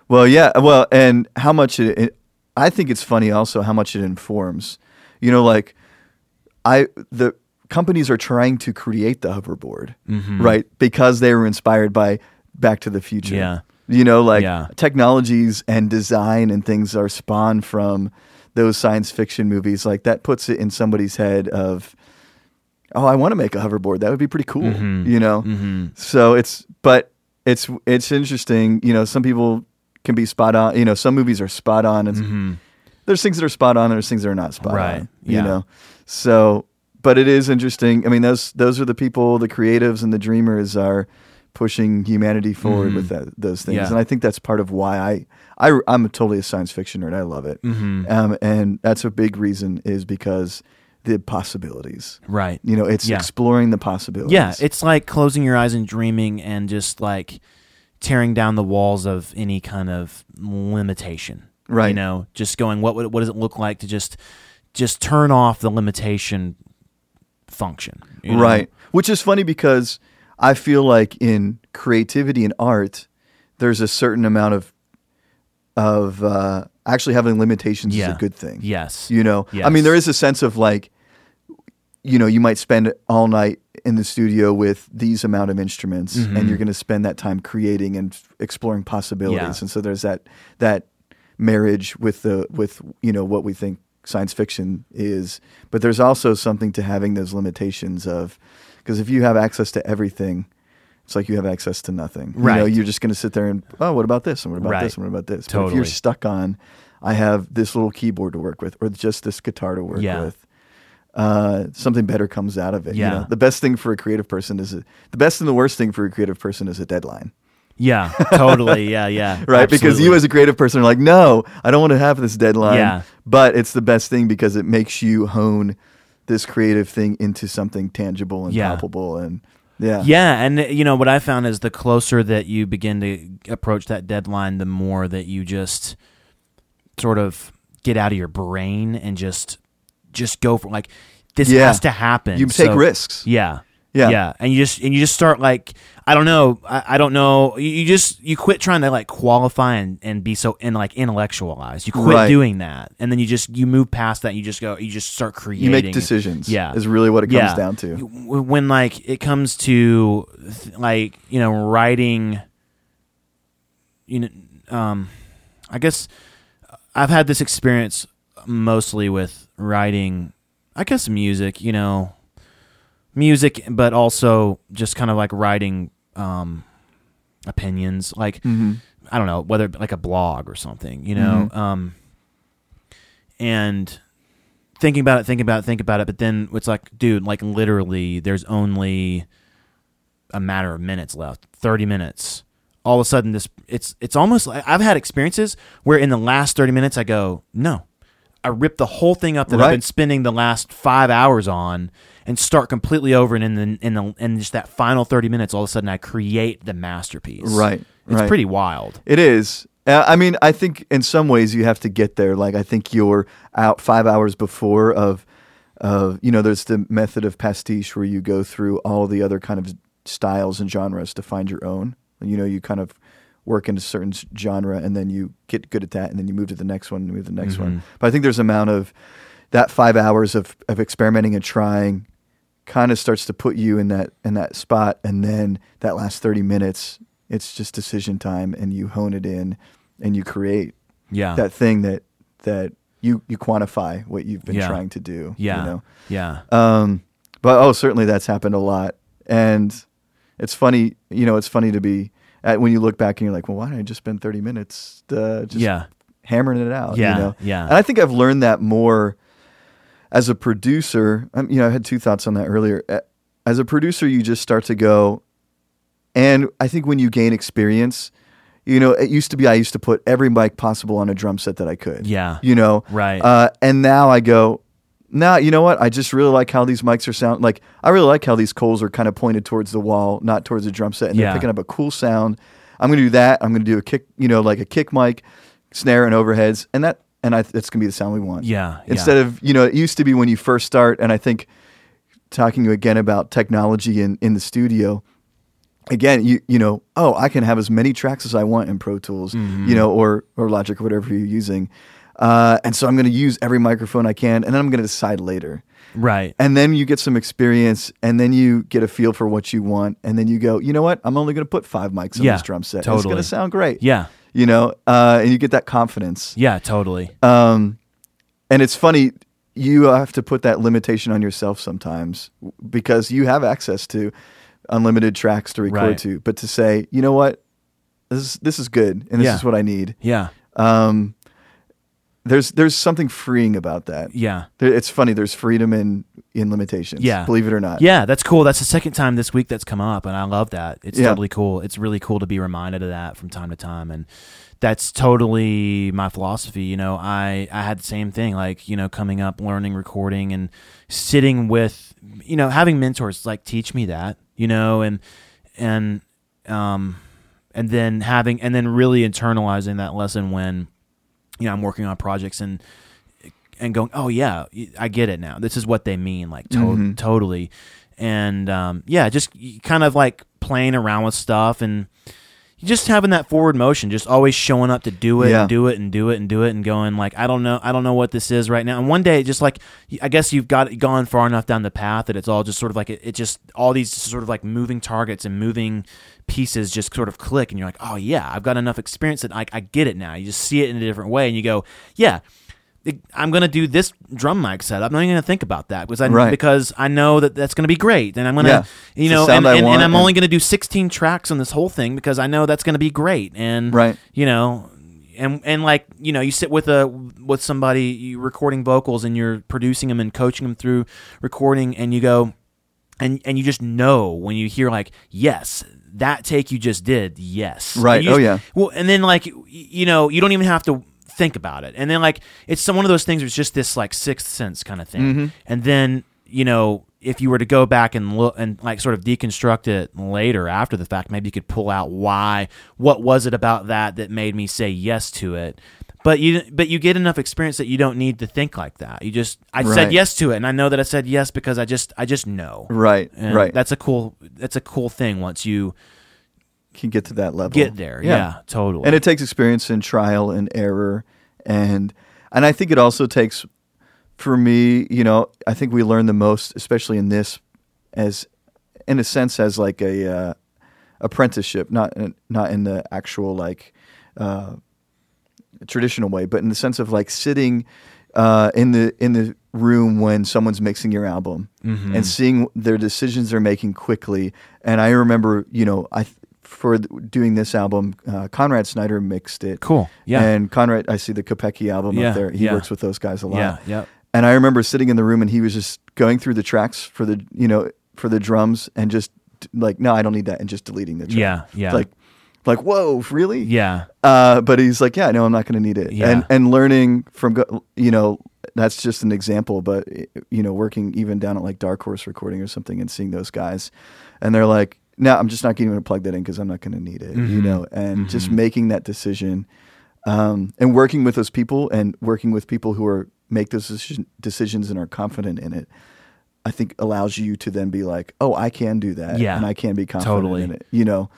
Well, yeah. Well, and how much it, it, I think it's funny also how much it informs. You know, like I the companies are trying to create the hoverboard, Mhm. right? Because they were inspired by Back to the Future. Yeah. You know, like Yeah. technologies and design and things are spawned from those science fiction movies. Like that puts it in somebody's head of, oh, I want to make a hoverboard. That would be pretty cool. Mhm. You know. Mhm. So it's but it's it's interesting. You know, some people can be spot on. You know, some movies are spot on. And Mhm. There's things that are spot on. and There's things that are not spot Right, on. yeah. You know, so but it is interesting. I mean, those those are the people, the creatives and the dreamers are pushing humanity forward with that, those things, Mm-hmm. Yeah. and I think that's part of why I I I'm totally a science fiction nerd. I love it, Mhm. um, and that's a big reason is because the possibilities. Right. You know, it's Yeah. exploring the possibilities. Yeah, it's like closing your eyes and dreaming and just like tearing down the walls of any kind of limitation. Right. You know, just going what would what does it look like to just just turn off the limitation function. you know? Right. Which is funny because I feel like in creativity and art, there's a certain amount of of uh, actually having limitations is a good thing. Yes. You know, I mean, there is a sense of like, you know, you might spend all night in the studio with these amount of instruments, Mm-hmm. and you're going to spend that time creating and exploring possibilities. Yeah. And so there's that that marriage with the with you know what we think science fiction is, but there's also something to having those limitations of because if you have access to everything. It's like you have access to nothing. You know, Right. you're just going to sit there and, oh, what about this? And what about Right. this? And what about this? But if you're stuck on, I have this little keyboard to work with, or just this guitar to work Yeah. with. Uh, something better comes out of it. you Yeah. know? the best thing for a creative person is a, the best and the worst thing for a creative person is a deadline, Yeah, totally. Yeah, yeah. right? Because you as a creative person are like, no, I don't want to have this deadline. Yeah. But it's the best thing because it makes you hone this creative thing into something tangible and Yeah. palpable, and yeah, Yeah, and you know what I found is the closer that you begin to approach that deadline, the more that you just sort of get out of your brain and just just go for like this Yeah. has to happen. you take So- risks. Yeah. Yeah. Yeah. And you just and you just start like I don't know, I, I don't know. You, you just you quit trying to like qualify and, and be so in like intellectualize. You quit Right. doing that. And then you just you move past that, and you just go you just start creating You make decisions. Yeah. is really what it comes down to. When like it comes to th- like you know writing, you know, um, I guess I've had this experience mostly with writing. I guess music, you know, music, but also just kind of like writing um, opinions. Like hmm I don't know whether like a blog or something, you know. Mhm. Um, and thinking about it, thinking about it, thinking about it, but then it's like, dude, like literally, there's only a matter of minutes left, thirty minutes. All of a sudden, this it's it's almost like I've had experiences where in the last thirty minutes I go, no, I rip the whole thing up that I've been spending the last five hours on and start completely over, and in the in the in just that final thirty minutes, all of a sudden I create the masterpiece. Right, It's right. pretty wild. It is. Uh, I mean, I think in some ways you have to get there. Like, I think you're out five hours before of, of you know, there's the method of pastiche where you go through all the other kind of styles and genres to find your own. You know, you kind of work in a certain genre and then you get good at that and then you move to the next one and move to the next one. Mhm. But I think there's amount of that five hours of, of experimenting and trying kind of starts to put you in that in that spot and then that last 30 minutes it's just decision time and you hone it in and you create Yeah. that thing that that you you quantify what you've been Yeah. trying to do yeah. you know Yeah. um but oh certainly that's happened a lot and it's funny you know it's funny to be at when you look back and you're like well why did i just spend 30 minutes uh, just yeah. hammering it out Yeah. you know Yeah. and I think I've learned that more as a producer. Um, you know, I had two thoughts on that earlier. As a producer, you just start to go, and I think when you gain experience, you know, it used to be I used to put every mic possible on a drum set that I could. Yeah. You know, Right. Uh, and now I go, now you know what? I just really like how these mics are sound. Like I really like how these coals are kind of pointed towards the wall, not towards the drum set, and Yeah. they're picking up a cool sound. I'm going to do that. I'm going to do a kick, you know, like a kick mic, snare, and overheads, and that, and I, that's going to be the sound we want. yeah. Instead of you know, it used to be when you first start, and I think talking you again about technology in in the studio. Again, you you know, oh, I can have as many tracks as I want in Pro Tools, Mm-hmm. you know, or or Logic or whatever you're using, uh, and so I'm going to use every microphone I can, and then I'm going to decide later. Right. And then you get some experience, and then you get a feel for what you want, and then you go, you know what? I'm only going to put five mics on Yeah, this drum set. and It's going to sound great. Yeah. You know, uh, and you get that confidence. Yeah. Totally. Um, and it's funny, you have to put that limitation on yourself sometimes because you have access to unlimited tracks to record Right. to, but to say, you know what, this is this is good, and this Yeah. is what I need. Yeah. Um, there's there's something freeing about that. Yeah. There- It's funny. There's freedom in in limitations. Yeah. believe it or not. Yeah, that's cool. That's the second time this week that's come up, and I love that. It's Yeah. totally cool. It's really cool to be reminded of that from time to time, and that's totally my philosophy. You know, I I had the same thing, like you know, coming up, learning recording, and sitting with, you know, having mentors like teach me that, you know, and and um and then having and then really internalizing that lesson when you know I'm working on projects and and going, oh yeah, I get it now. This is what they mean, like to- Mhm. totally. and um, yeah, just kind of like playing around with stuff and just having that forward motion, just always showing up to do it Yeah. and do it and do it and do it and going like I don't know I don't know what this is right now. And one day, just like I guess you've got gone far enough down the path that it's all just sort of like it, it just all these sort of like moving targets and moving pieces just sort of click, and you're like, oh yeah, I've got enough experience that I, I get it now. You just see it in a different way, and you go, yeah. it- I'm gonna do this drum mic setup. I'm not even gonna think about that because I Right. because I know that that's gonna be great, and I'm gonna Yeah. you know, and, and, want, and I'm and- only gonna do 16 tracks on this whole thing because I know that's gonna be great, and Right. you know, and and like you know, you sit with a with somebody you recording vocals and you're producing them and coaching them through recording, and you go, and and you just know when you hear like yes. That take you just did, yes. Right. You Oh, just- yeah. Well, and then like you know, you don't even have to think about it, and then like it's some one of those things. where It's just this like sixth sense kind of thing, Mm-hmm. and then you know, if you were to go back and look and like sort of deconstruct it later after the fact, maybe you could pull out why, what was it about that that made me say yes to it. But you, but you get enough experience that you don't need to think like that. You just, I said yes to it, and I know that I said yes because I just, I just know. Right. And right. That's a cool, that's a cool thing once you can get to that level. get there. Yeah, totally. And it takes experience and trial and error and and I think it also takes for me, you know, I think we learn the most especially in this as in a sense as like a uh, apprenticeship, not in, not in the actual like uh, traditional way, but in the sense of like sitting uh, in the in the room when someone's mixing your album Mm-hmm. and seeing their decisions they're making quickly. And I remember, you know, I for doing this album, uh, Conrad Snyder mixed it. Cool. Yeah. And Conrad, I see the Kopecky album Yeah, up there. He yeah. works with those guys a lot. yeah, yeah. And I remember sitting in the room and he was just going through the tracks for the, you know, for the drums and just like, no, I don't need that, and just deleting the track. Yeah, yeah. Like, like, whoa, really? Yeah. Uh, but he's like, yeah, no, I'm not going to need it. Yeah. And and learning from, you know, that's just an example. But you know, working even down at like Dark Horse Recording or something, and seeing those guys, and they're like, no, I'm just not going to plug that in because I'm not going to need it. Mm-hmm. You know, and just making that decision, um, and working with those people, and working with people who are make those decision, decisions and are confident in it. I think allows you to then be like, oh, I can do that, Yeah. and I can be confident Totally. in it. You know,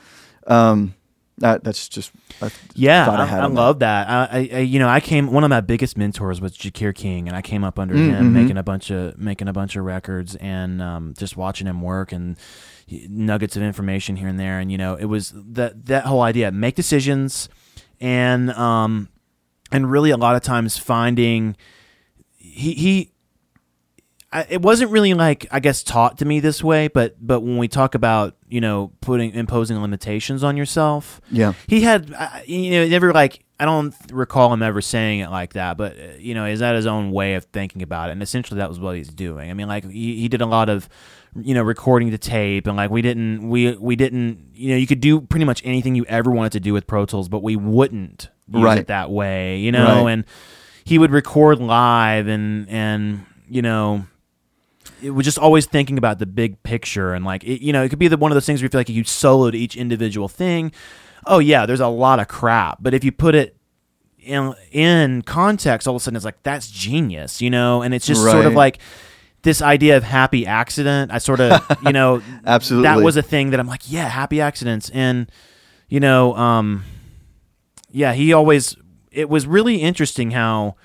um, that that's just I Yeah, thought I, had I love that. I, I, you know, I came. One of my biggest mentors was Jacquire King, and I came up under Mm, him, mhm. making a bunch of making a bunch of records, and um, just watching him work and nuggets of information here and there. And you know, it was that that whole idea: make decisions, and um, and really a lot of times finding he he I, it wasn't really like I guess taught to me this way, but but when we talk about you know putting imposing limitations on yourself, Yeah. he had uh, you know never like I don't recall him ever saying it like that, but uh, you know is that his own way of thinking about it, and essentially that was what he's doing. I mean, like he, he did a lot of you know recording the tape, and like we didn't we we didn't you know you could do pretty much anything you ever wanted to do with Pro Tools, but we wouldn't use Right. it that way, you know, Right. and he would record live and and you know it was just always thinking about the big picture and like it, you know it could be the one of those things where you feel like you soloed each individual thing. Oh yeah there's a lot of crap. But if you put it in in context all of a sudden it's like that's genius you know? And it's just sort of like this idea of happy accident. I sort of you know Absolutely. that was a thing that i'm like yeah happy accidents. And you know um yeah he always it was really interesting how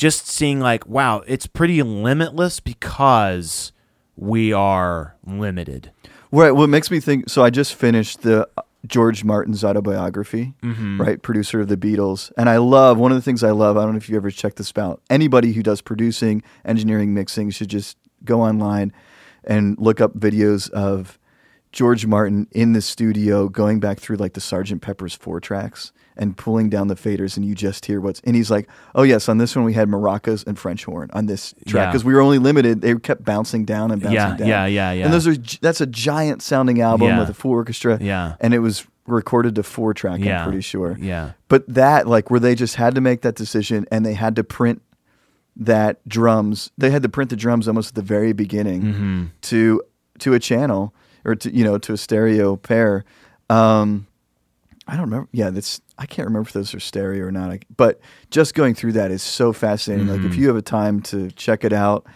just seeing like wow it's pretty limitless because we are limited Right. What makes me think? So I just finished the uh, George Martin's autobiography, Mm-hmm. right? Producer of the Beatles, and I love one of the things I love. I don't know if you ever checked this out. Anybody who does producing, engineering, mixing should just go online and look up videos of George Martin in the studio going back through like the Sergeant Pepper's four tracks and pulling down the faders, and you just hear what's. And he's like, "Oh yes, on this one we had maracas and French horn on this track Yeah. because we were only limited. They kept bouncing down and bouncing Yeah, down. yeah, yeah, yeah. And those are that's a giant sounding album Yeah. with a full orchestra. Yeah. and it was recorded to four track. Yeah. I'm pretty sure. yeah But that, like, where they just had to make that decision and they had to print that drums. They had to print the drums almost at the very beginning Mm-hmm. to to a channel or to you know to a stereo pair. Um, I don't remember. Yeah, that's I can't remember if those are stereo or not. I, but just going through that is so fascinating. Like Mm-hmm. if you have a time to check it out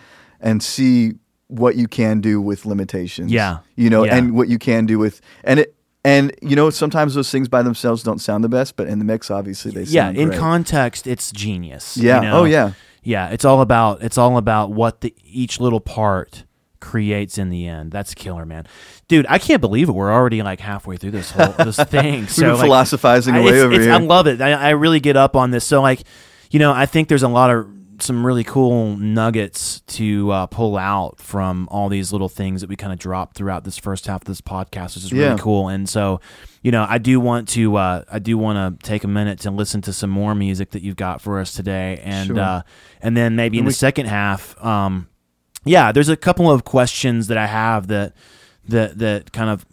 and see what you can do with limitations. Yeah. you know, Yeah. and what you can do with and it. And you know, sometimes those things by themselves don't sound the best, but in the mix, obviously they yeah, in great. context, it's genius. you Yeah. know? Oh, yeah. Yeah. It's all about it's all about what the each little part creates in the end. That's killer, man. Dude, I can't believe it. We're already like halfway through this whole this thing. So like, philosophizing I, away over here. I love it. I, I really get up on this. So like, you know, I think there's a lot of some really cool nuggets to uh, pull out from all these little things that we kind of dropped throughout this first half of this podcast, which is Yeah. really cool. And so, you know, I do want to uh, I do want to take a minute to listen to some more music that you've got for us today, and Sure. uh, and then maybe in And the second half, um, yeah, there's a couple of questions that I have that that that kind of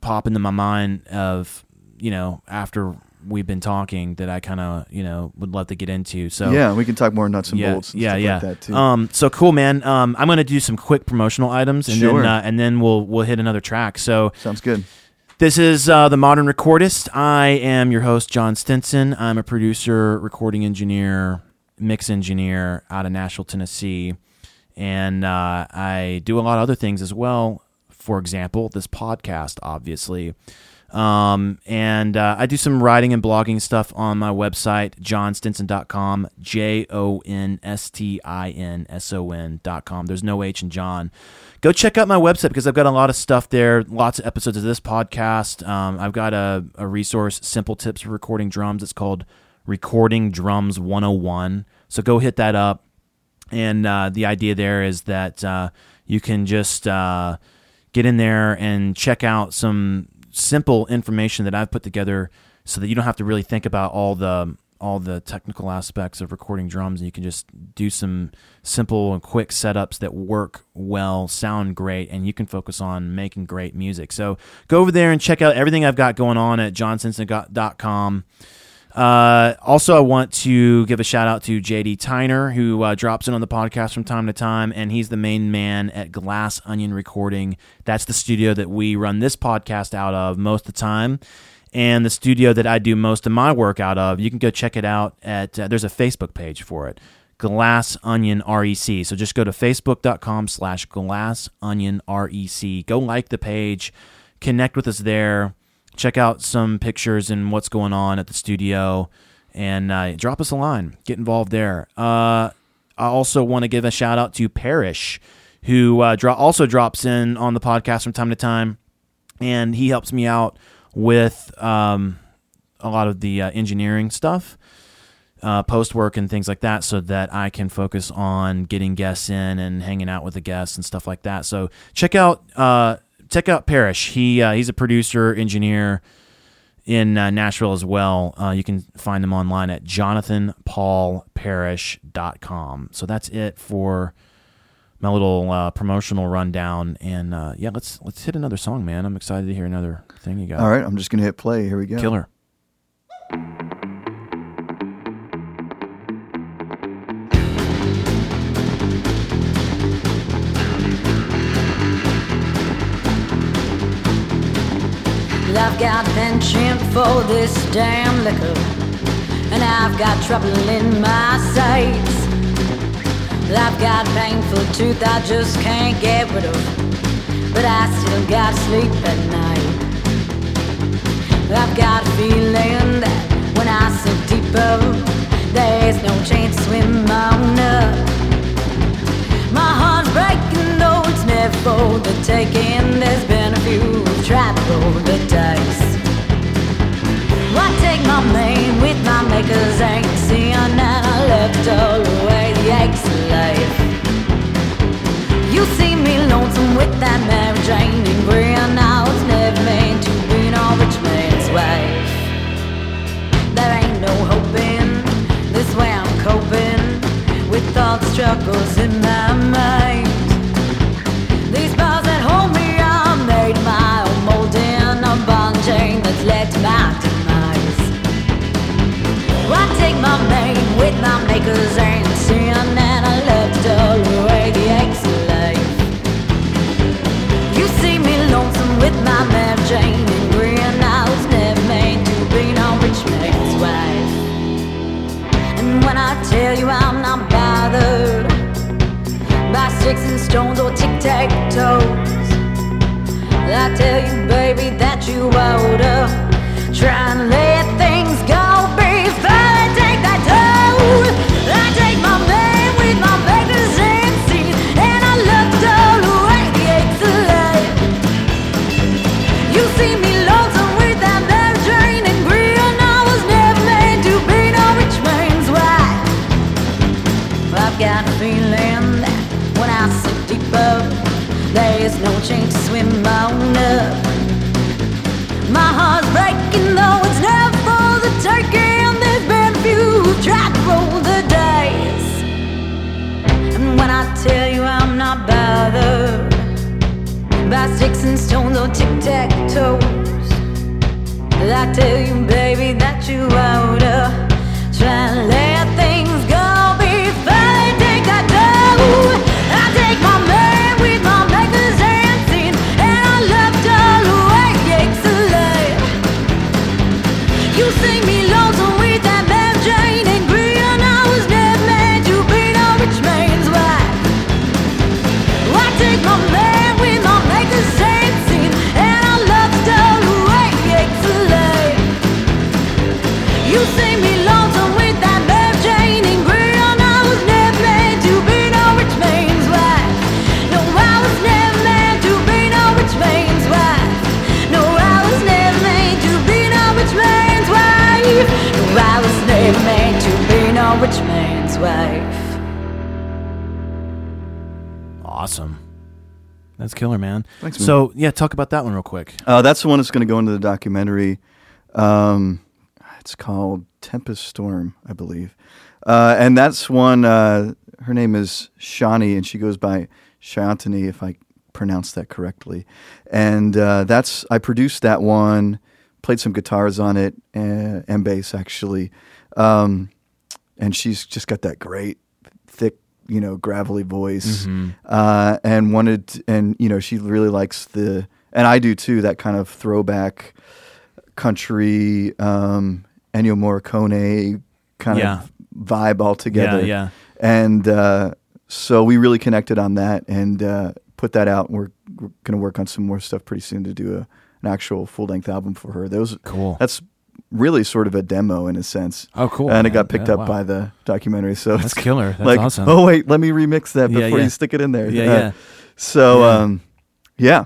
pop into my mind of you know after we've been talking that I kind of you know would love to get into. So yeah, we can talk more nuts and yeah, bolts. And yeah, stuff yeah. Like that too. Um, so cool, man. Um, I'm gonna do some quick promotional items, and Sure. then uh, and then we'll we'll hit another track. So Sounds good. this is uh, the Modern Recordist. I am your host, Jon Stinson. I'm a producer, recording engineer, mix engineer out of Nashville, Tennessee, and uh, I do a lot of other things as well. For example, this podcast, obviously. Um, and uh, I do some writing and blogging stuff on my website, jonstinson.com, J O N S T I N S O N.com. There's no H in Jon. Go check out my website because I've got a lot of stuff there, lots of episodes of this podcast. Um, I've got a, a resource, Simple Tips for Recording Drums. It's called Recording Drums 101. So go hit that up. And uh, the idea there is that uh, you can just uh, get in there and check out some simple information that I've put together, so that you don't have to really think about all the all the technical aspects of recording drums, and you can just do some simple and quick setups that work well, sound great, and you can focus on making great music. So go over there and check out everything I've got going on at jonstinson.com. Uh, also, I want to give a shout out to JD Tyner, who uh, drops in on the podcast from time to time, and he's the main man at Glass Onion Recording. That's the studio that we run this podcast out of most of the time, and the studio that I do most of my work out of. You can go check it out at. Uh, there's a Facebook page for it. Glass Onion REC. So just go to facebook.com slash Glass Onion REC. Go like the page, connect with us there check out some pictures and what's going on at the studio and uh, drop us a line get involved there uh, i also want to give a shout out to Parrish, who uh, dro- also drops in on the podcast from time to time and he helps me out with um, a lot of the uh, engineering stuff uh, post work and things like that so that I can focus on getting guests in and hanging out with the guests and stuff like that. So check out uh, check out Parrish. He uh, he's a producer engineer in uh, Nashville as well. Uh, you can find him online at jonathanpaulparish.com. So that's it for my little uh, promotional rundown. And uh, yeah, let's let's hit another song, man. I'm excited to hear another thing you got. All right, I'm just gonna hit play. Here we go. Killer. I've got penchant for this damn liquor, and I've got trouble in my sights. I've got painful tooth I just can't get rid of, but I still got sleep at night. I've got a feeling that when I sink deeper, there's no chance to swim on up. My heart's breaking, though it's never for the taking. There's been a few who've roll the dice. I take my name with my makers, ain't and I left all away the aches of life. You see me lonesome with that Mary Jane and grin. I was never meant to be no rich man's wife. There ain't no hoping, this way I'm coping with all the struggles in my mind. With my makers sin, and I left away the of life. You see me lonesome with my Mary Jane and grin. I was never meant to be no rich man's wife. And when I tell you I'm not bothered by sticks and stones or tic tac toes. I tell you, baby, that you oughta try and let bothered by sticks and stones or tic tac toes. I tell you, baby, that you oughta That's killer, man. Thanks, man. So yeah, talk about that one real quick. Uh, that's the one that's going to go into the documentary. Um, it's called Tempest Storm, I believe. Uh, and that's one, uh, her name is Shani, and she goes by Shantani, if I pronounce that correctly. And uh, that's, I produced that one, played some guitars on it, and, and bass, actually. Um, and she's just got that great, thick, you know, gravelly voice. Uh, and wanted, and, you know, she really likes the, and I do too, that kind of throwback country, um, Ennio Morricone kind Yeah. of vibe altogether. Yeah, yeah. And uh, so we really connected on that and uh, put that out. We're, we're going to work on some more stuff pretty soon to do a, an actual full length album for her. Those Cool. That's really sort of a demo in a sense. Oh, cool, And it got picked Yeah, up wow. by the documentary. So That's it's killer. That's like, awesome. oh wait, let me remix that before yeah. you stick it in there. Yeah, Uh, yeah. So Yeah. um, yeah,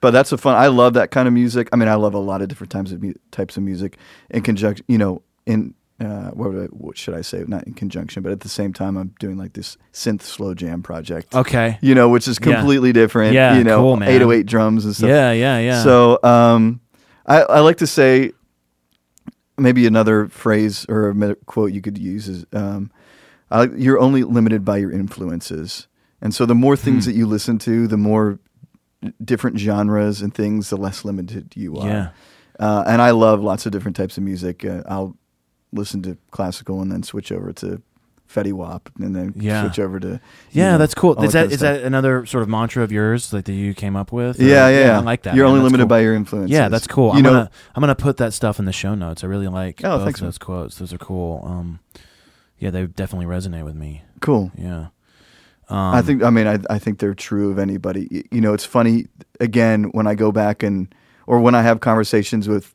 but that's a fun. I love that kind of music. I mean, I love a lot of different types of mu- types of music in conjunction. You know, in uh, what, I, what should I say? Not in conjunction, but at the same time, I'm doing like this synth slow jam project. Okay. You know, which is Yeah. completely different. Yeah, you know, cool, man. 808 drums and stuff. Yeah, yeah, yeah. So um, I, I like to say maybe another phrase or a quote you could use is um, like- you're only limited by your influences. And so the more Hmm. things that you listen to, the more different genres and things, the less limited you are. Yeah. Uh, and I love lots of different types of music. Uh, I'll listen to classical and then switch over to Fetty Wap and then Yeah. switch over to. yeah, know, that's cool. Is that of is that another sort of mantra of yours, like that you came up with? Or- Yeah, yeah, yeah. I like that. You're man. only limited cool. by your influence. Yeah, that's cool. You I'm know, gonna I'm gonna put that stuff in the show notes. I really like Oh, both thanks, man. those quotes. Those are cool. Um, yeah, they definitely resonate with me. cool. Yeah. Um, I think. I mean, I, I think they're true of anybody. You know, it's funny. Again, when I go back and or when I have conversations with,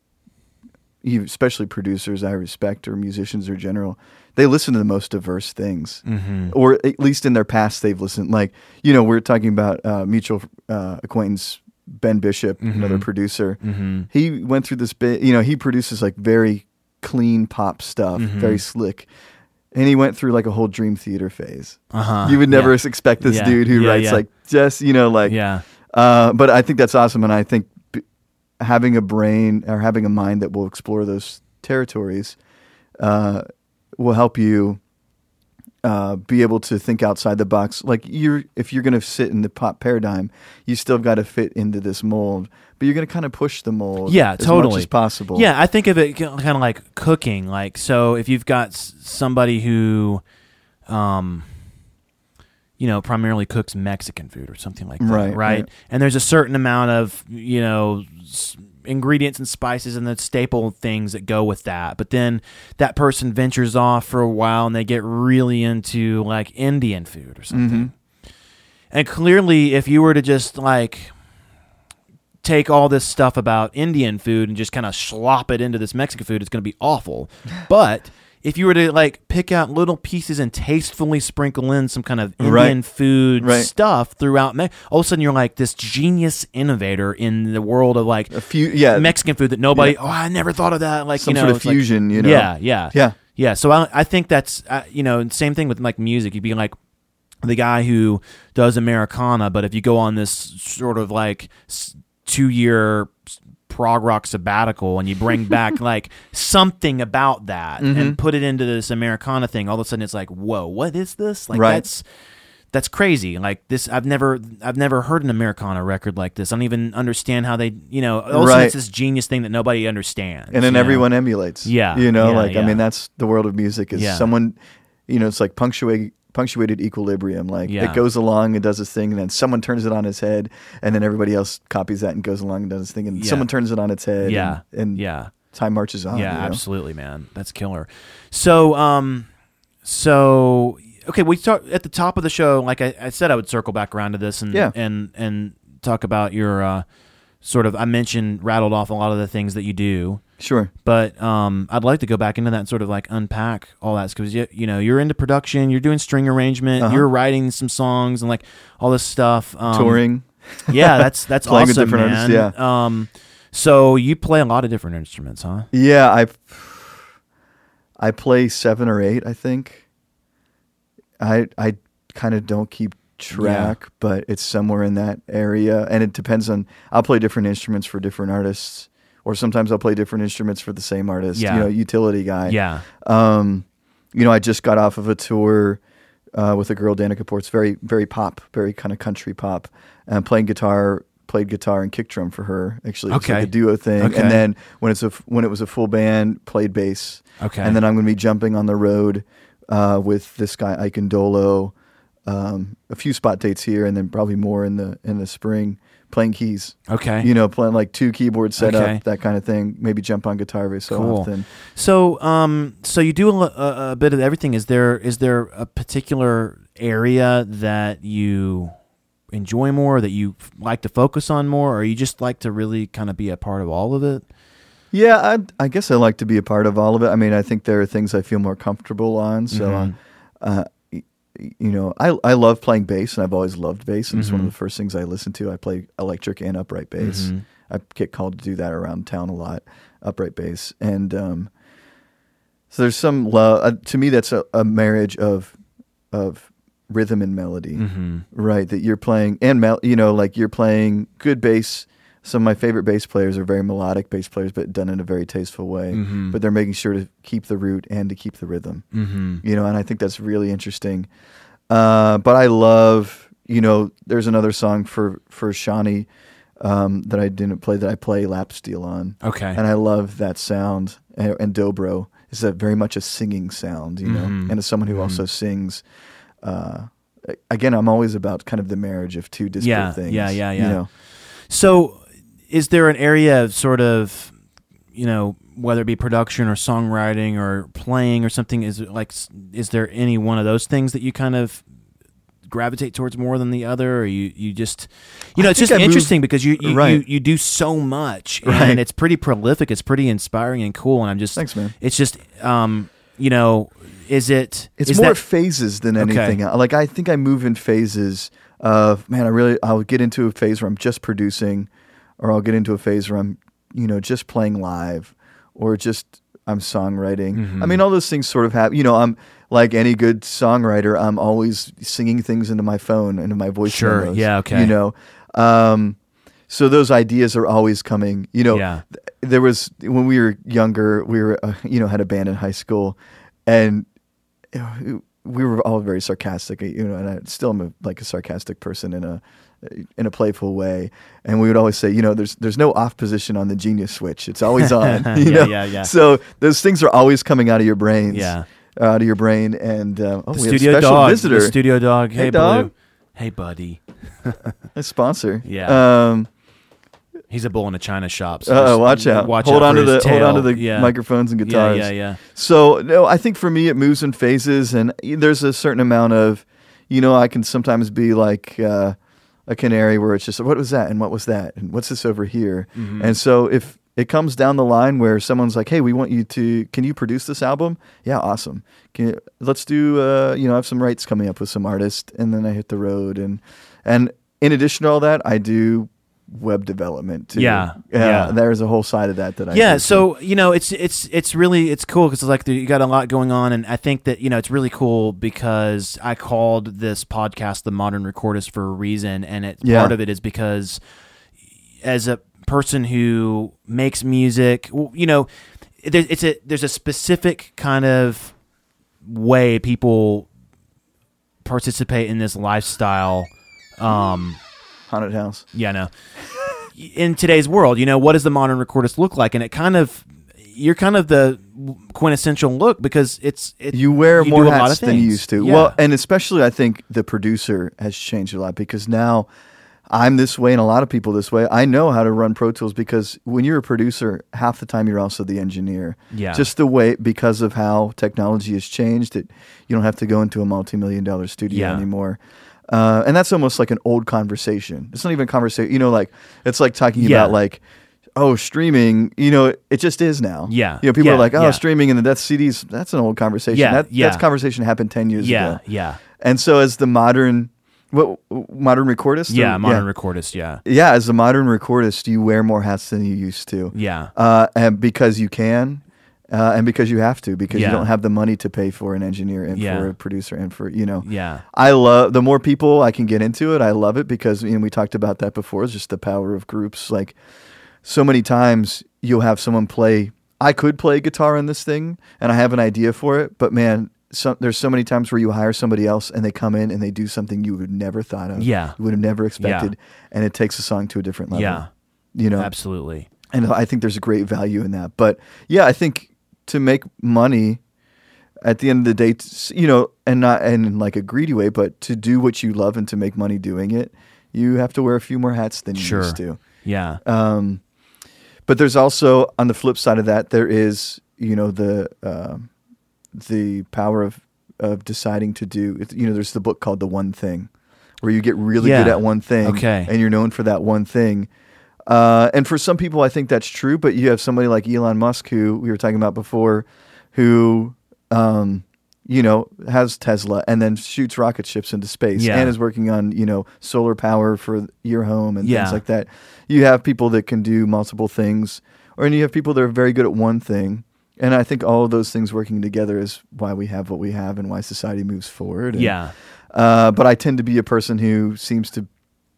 especially producers I respect or musicians in general, they listen to the most diverse things, Mhm. or at least in their past they've listened. Like you know, we're talking about uh, mutual uh, acquaintance Ben Bishop, another Mhm. producer. Mhm. He went through this bit. You know, he produces like very clean pop stuff, Mhm. very slick. And he went through like a whole Dream Theater phase Uh-huh. you would never Yeah. expect this Yeah. dude who Yeah, writes like just you know like yeah. uh but i think that's awesome and i think b- having a brain or having a mind that will explore those territories uh will help you uh, be able to think outside the box. Like you're, if you're going to sit in the pop paradigm, you still got to fit into this mold, but you're going to kind of push the mold, Yeah, as totally. much as possible. Yeah, I think of it kind of like cooking. Like, so if you've got somebody who, um, you know, primarily cooks Mexican food or something like that, Right, right. And there's a certain amount of, you know, s- ingredients and spices and the staple things that go with that. But then that person ventures off for a while and they get really into like Indian food or something. Mm-hmm. and clearly, if you were to just like take all this stuff about Indian food and just kind of slop it into this Mexican food, it's going to be awful. But if you were to like pick out little pieces and tastefully sprinkle in some kind of Indian Right. food Right. stuff throughout, Me- all of a sudden you're like this genius innovator in the world of like A few, yeah, Mexican food that nobody. Oh, I never thought of that. Like some you know, sort of it's like- fusion. you know, Yeah, yeah, yeah. yeah. So I, I think that's uh, you know, same thing with like music. You'd be like the guy who does Americana, but if you go on this sort of like two year prog rock sabbatical and you bring back like something about that Mm-hmm. and put it into this Americana thing, all of a sudden it's like, whoa, what is this? Like Right. that's that's crazy. Like this, I've never, I've never heard an Americana record like this. I don't even understand how they, you know, all of a sudden Right. it's this genius thing that nobody understands. and then you know? everyone emulates. Yeah, you know, yeah, like yeah. I mean, that's the world of music. Is Yeah. someone, you know, it's like punctuate punctuated equilibrium. Like Yeah. it goes along and does its thing, and then someone turns it on its head, and then everybody else copies that and goes along and does its thing, and Yeah. someone turns it on its head. Yeah, and, and yeah. time marches on. yeah, you know? absolutely, man. That's killer. So, um, so okay, we start at the top of the show. Like I, I said, I would circle back around to this and Yeah. and and talk about your uh, sort of. I mentioned rattled off a lot of the things that you do, Sure. but um, I'd like to go back into that and sort of like unpack all that because you, you know you're into production, you're doing string arrangement, Uh-huh. you're writing some songs and like all this stuff. Um, Touring. yeah, that's that's Playing with different man. artists, Um, so you play a lot of different instruments, huh? Yeah, I I play seven or eight. I think. I I kind of don't keep track, but it's somewhere in that area, and it depends on. I'll play different instruments for different artists, or sometimes I'll play different instruments for the same artist. Yeah. You know, utility guy. Yeah. Um, you know, I just got off of a tour uh, with a girl, Danica Ports, very, very pop, very kind of country pop, and playing guitar, played guitar and kick drum for her. Actually, Okay. like a duo thing. Okay. And then when it's a when it was a full band, played bass. Okay. And then I'm going to be jumping on the road uh, with this guy Ike Dolo, um, a few spot dates here, and then probably more in the in the spring. Playing keys, Okay. you know, playing like two keyboard setup, Okay. that kind of thing. Maybe jump on guitar every so Cool. often. So, um, so you do a, a, a bit of everything. Is there is there a particular area that you enjoy more, that you f- like to focus on more, or you just like to really kind of be a part of all of it? Yeah, I, I guess I like to be a part of all of it. I mean, I think there are things I feel more comfortable on. So, Mhm. uh, you know, I I love playing bass, and I've always loved bass. And it's one of Mhm. the first things I listen to. I play electric and upright bass. Mhm. I get called to do that around town a lot, upright bass, and um, so there's some love. Uh, to me, that's a, a marriage of of rhythm and melody Mm-hmm. right that you're playing and mel- you know like you're playing good bass some of my favorite bass players are very melodic bass players but done in a very tasteful way Mhm. but they're making sure to keep the root and to keep the rhythm Mm-hmm. you know and i think that's really interesting uh, but i love you know there's another song for for shawnee um, that i didn't play that i play lap steel on Okay. and i love that sound and, and dobro is a very much a singing sound you know Mhm. and as someone who Mhm. also sings uh, again i'm always about kind of the marriage of two disparate Yeah, things yeah, yeah, you yeah. know So, is there an area of sort of, you know, whether it be production or songwriting or playing or something? Is it like, is there any one of those things that you kind of gravitate towards more than the other, or you you just, you know, I it's just I interesting because you you, you Right. you do so much and Right. it's pretty prolific. It's pretty inspiring and cool, and I'm just, Thanks, man. It's just, um, you know, is it? it's is more that- phases than anything else. like i think i move in phases of man i really i'll get into a phase where i'm just producing or i'll get into a phase where i'm you know just playing live or just i'm songwriting Mhm. i mean all those things sort of happen. you know i'm like any good songwriter i'm always singing things into my phone and into my voice Sure. memos, Yeah, okay. you know um so those ideas are always coming you know Yeah. th- there was when we were younger we were uh, you know had a band in high school and we were all very sarcastic you know and I still am a, like a sarcastic person in a in a playful way and we would always say you know there's there's no off position on the genius switch it's always on you Yeah, know yeah, yeah. so those things are always coming out of your brains Yeah. out of your brain and uh, oh the we have a special dog, visitor the studio dog. Hey, Hey, dog. Blue. Hey, buddy. a sponsor Yeah. um He's a bull in a china shop. so uh, watch out Watch hold out on to the his hold on to the yeah. microphones and Yeah, guitars yeah, yeah. So no, I think for me it moves in phases, and there's a certain amount of, you know, I can sometimes be like uh, a canary where it's just what was that and what was that and what's this over here. Mm-hmm. And so if it comes down the line where someone's like, "Hey, we want you to, can you produce this album?" Yeah, awesome. Can you, let's do, uh, you know, I have some rights coming up with some artists, and then I hit the road, and and in addition to all that, I do web development too. Yeah, yeah. There's a whole side of that that I yeah too. so you know it's it's it's really it's cool because it's like you got a lot going on and i think that you know it's really cool because i called this podcast the modern recordist for a reason and it Yeah. part of it is because as a person who makes music you know there, it's a there's a specific kind of way people participate in this lifestyle um haunted house. yeah, no. In today's world, you know, what does the modern recordist look like? And it kind of, you're kind of the quintessential look because it's it, You wear you more do a lot hats than you used to. Yeah. Well, and especially I think the producer has changed a lot because now I'm this way and a lot of people this way. I know how to run Pro Tools because when you're a producer, half the time you're also the engineer. Yeah. Just the way because of how technology has changed that you don't have to go into a multi-million dollar studio Yeah. anymore. Uh, and that's almost like an old conversation. It's not even a conversation. You know, like it's like talking Yeah. about like, oh, streaming. You know, it just is now. Yeah. You know, people Yeah. are like, oh, Yeah. streaming and the death CDs. That's an old conversation. Yeah. That, Yeah. That's conversation happened ten years yeah, ago. yeah, And so, as the modern, what modern recordist? yeah, Or- modern yeah. recordist, yeah, yeah, as a modern recordist, you wear more hats than you used to. yeah, Uh, and because you can, uh, and because you have to, because Yeah. you don't have the money to pay for an engineer and Yeah. for a producer and for you know. yeah, I love the more people I can get into it. I love it because you know, we talked about that before. It's just the power of groups. Like so many times you'll have someone play. I could play guitar on this thing, and I have an idea for it. But man, so, there's so many times where you hire somebody else and they come in and they do something you would have never thought of. Yeah. you would have never expected, and it takes a song to a different level. yeah, you know, absolutely. and I think there's a great value in that. But yeah, I think to make money at the end of the day, you know, and not and in like a greedy way, but to do what you love and to make money doing it, you have to wear a few more hats than you Sure. used to. Yeah, Um, but there's also on the flip side of that, there is you know the um the power of of deciding to do. it- You know, there's the book called The One Thing, where you get really Yeah. good at one thing, Okay. and you're known for that one thing. Uh, and for some people, I think that's true. But you have somebody like Elon Musk, who we were talking about before, who um, you know has Tesla and then shoots rocket ships into space Yeah. and is working on you know solar power for your home and Yeah. things like that. You have people that can do multiple things, or and you have people that are very good at one thing. And I think all of those things working together is why we have what we have and why society moves forward. And, yeah, Uh, but I tend to be a person who seems to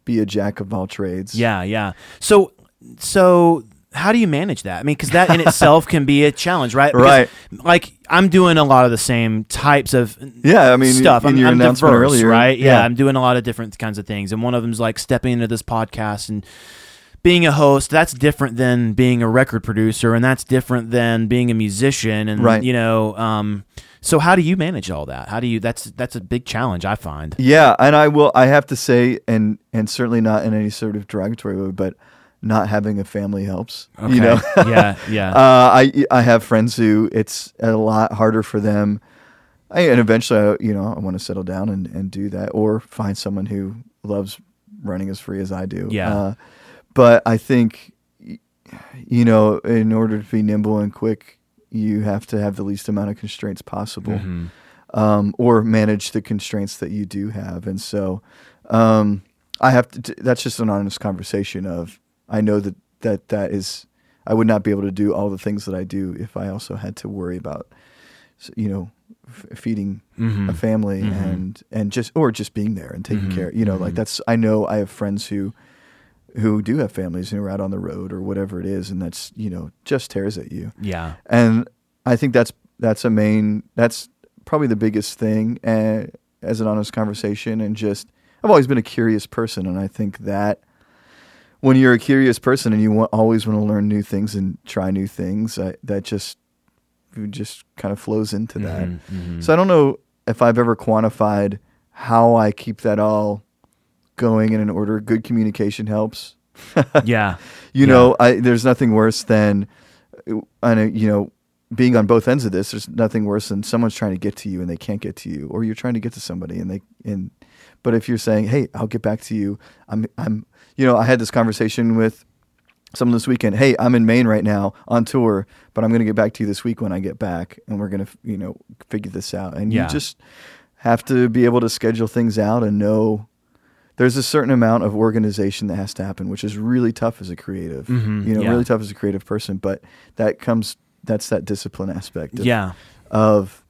be a jack of all trades. yeah, yeah. So, so how do you manage that? I mean, because that in itself can be a challenge, right? Because, Right. Like I'm doing a lot of the same types of Yeah, I mean, stuff. in I'm, your I'm diverse, earlier, right? Yeah, yeah. I'm doing a lot of different kinds of things, and one of them is like stepping into this podcast and being a host. That's different than being a record producer, and that's different than being a musician. And Right. you know, um, so how do you manage all that? How do you? That's that's a big challenge. I find. Yeah, and I will. I have to say, and and certainly not in any sort of derogatory way, but not having a family helps. Okay. You know, yeah, yeah, uh, I I have friends who it's a lot harder for them, I, and eventually, I, you know, I want to settle down and and do that, or find someone who loves running as free as I do. Yeah. Uh, but I think, you know, in order to be nimble and quick, you have to have the least amount of constraints possible Mhm. um, or manage the constraints that you do have. And so um, I have to, t- that's just an honest conversation of, I know that, that that is, I would not be able to do all the things that I do if I also had to worry about, you know, f- feeding Mhm. a family Mhm. and, and just, or just being there and taking Mhm. care, you know, like Mhm. that's, I know I have friends who, who do have families who are out on the road or whatever it is. And that's, you know, just tears at you yeah, and I think that's that's a main that's probably the biggest thing uh, as an honest conversation and just I've always been a curious person and I think that when you're a curious person and you want, always want to learn new things and try new things I, that just just kind of flows into that Mhm, mhm. so I don't know if I've ever quantified how I keep that all going in an order good communication helps yeah, you Yeah. know, I there's nothing worse than, uh, I know, you know, being on both ends of this, there's nothing worse than someone's trying to get to you and they can't get to you, or you're trying to get to somebody and they and. But if you're saying, "Hey, I'll get back to you," I'm I'm you know I had this conversation with someone this weekend. Hey, I'm in Maine right now on tour, but I'm going to get back to you this week when I get back, and we're going to you know figure this out. And Yeah. you just have to be able to schedule things out and know there's a certain amount of organization that has to happen, which is really tough as a creative. Mhm, You know, yeah. really tough as a creative person. But that comes that's that discipline aspect. Of, Yeah. of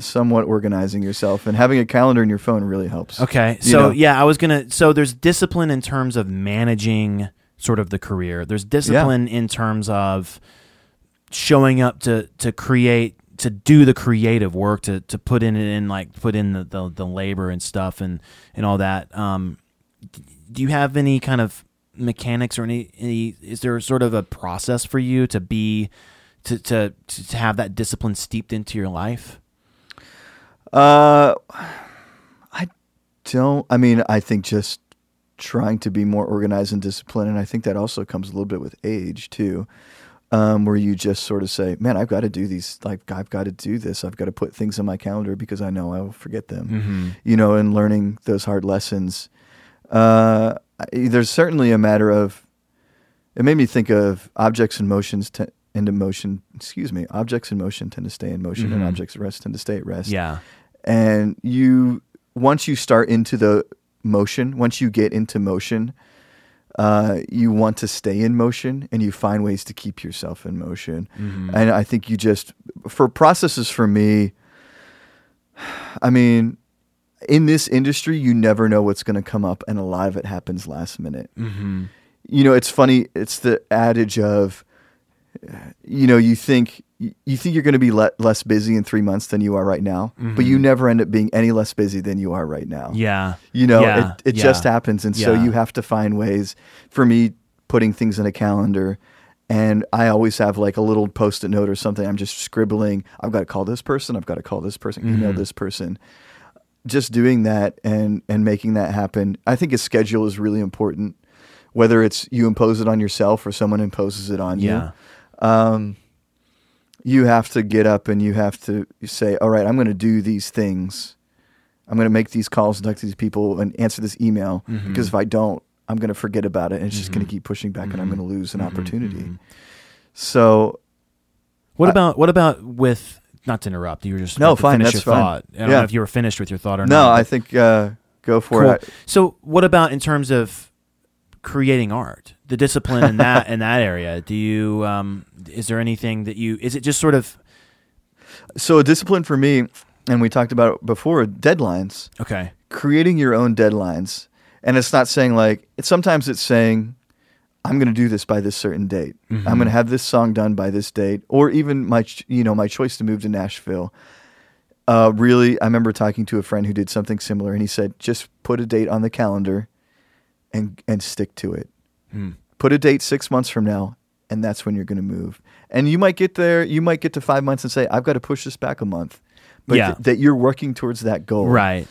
somewhat organizing yourself and having a calendar in your phone really helps. Okay. So know? yeah, I was gonna. So there's discipline in terms of managing sort of the career. There's discipline in terms of showing up to to create to do the creative work to to put in it in like put in the the, the labor and stuff and and all that. Um, do you have any kind of mechanics or any, any is there sort of a process for you to be to to to have that discipline steeped into your life? Uh, I don't. I mean, I think just trying to be more organized and disciplined, and I think that also comes a little bit with age too, um, where you just sort of say, "Man, I've got to do these. Like, I've got to do this. I've got to put things on my calendar because I know I will forget them." Mm-hmm. You know, and learning those hard lessons. Uh, there's certainly a matter of. It made me think of objects and motions. Te- into motion, excuse me. Objects in motion tend to stay in motion, and Mhm. objects at rest tend to stay at rest Yeah. and you once you start into the motion once you get into motion uh, you want to stay in motion and you find ways to keep yourself in motion Mhm. and i think you just for processes for me i mean in this industry you never know what's going to come up and a lot of it happens last minute Mm-hmm. you know it's funny it's the adage of you know you think you think you're going to be le- less busy in three months than you are right now but you Mhm. never end up being any less busy than you are right now Yeah. you know Yeah, it, it yeah. just happens and so you have to find ways for me putting things in a calendar and i always have like a little post-it note or something i'm just scribbling i've got to call this person i've got to call this person email Mhm. this person just doing that and and making that happen i think a schedule is really important whether it's you impose it on yourself or someone imposes it on Yeah. you um, you have to get up and you have to say, all right, I'm going to do these things. I'm going to make these calls and talk to these people and answer this email Mhm. because if I don't, I'm going to forget about it and it's just going to keep pushing back and I'm going to lose an Mhm. opportunity. Mhm. So What I- about what about with not to interrupt? You were just No, fine, Finish that's your fine. thought. I don't Yeah. know if you were finished with your thought or no, not. No, I think uh, go for Cool. it. So, what about in terms of creating art, the discipline in that in that area? Do you um, is there anything that you is it just sort of so a discipline for me, and we talked about it before, deadlines. okay? creating your own deadlines and it's not saying like it's sometimes it's saying i'm going to do this by this certain date i'm going to have this song done by this date or even my you know my choice to move to nashville uh, really i remember talking to a friend who did something similar and he said just put a date on the calendar and and stick to it Hmm. put a date six months from now and that's when you're going to move and you might get there you might get to five months and say i've got to push this back a month but Yeah. th- that you're working towards that goal Right.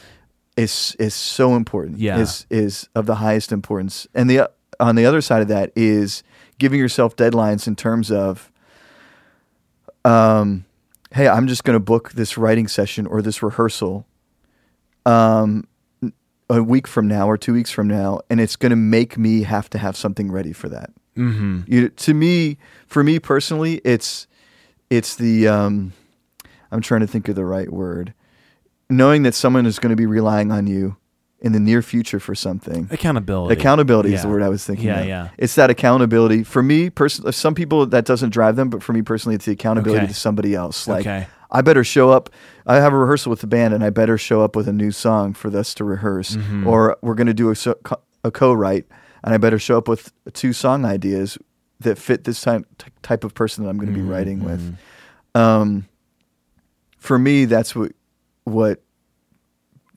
is is so important. Yeah. is is of the highest importance. And the on the other side of that is giving yourself deadlines in terms of, um, hey, I'm just going to book this writing session or this rehearsal, um, a week from now or two weeks from now, and it's going to make me have to have something ready for that. Mm-hmm. You, to me, for me personally, it's it's the um, I'm trying to think of the right word. Knowing that someone is going to be relying on you in the near future for something. Accountability. Accountability is the word I was thinking. Yeah, of. yeah. It's that accountability. For me, personally, some people that doesn't drive them, but for me personally, it's the accountability Okay. to somebody else. Like, Okay. I better show up. I have a rehearsal with the band, and I better show up with a new song for us to rehearse. Mhm. Or we're going to do a, so- a co-write, and I better show up with two song ideas that fit this type type of person that I'm going to be Mhm, writing with. mhm. Um, for me, that's what what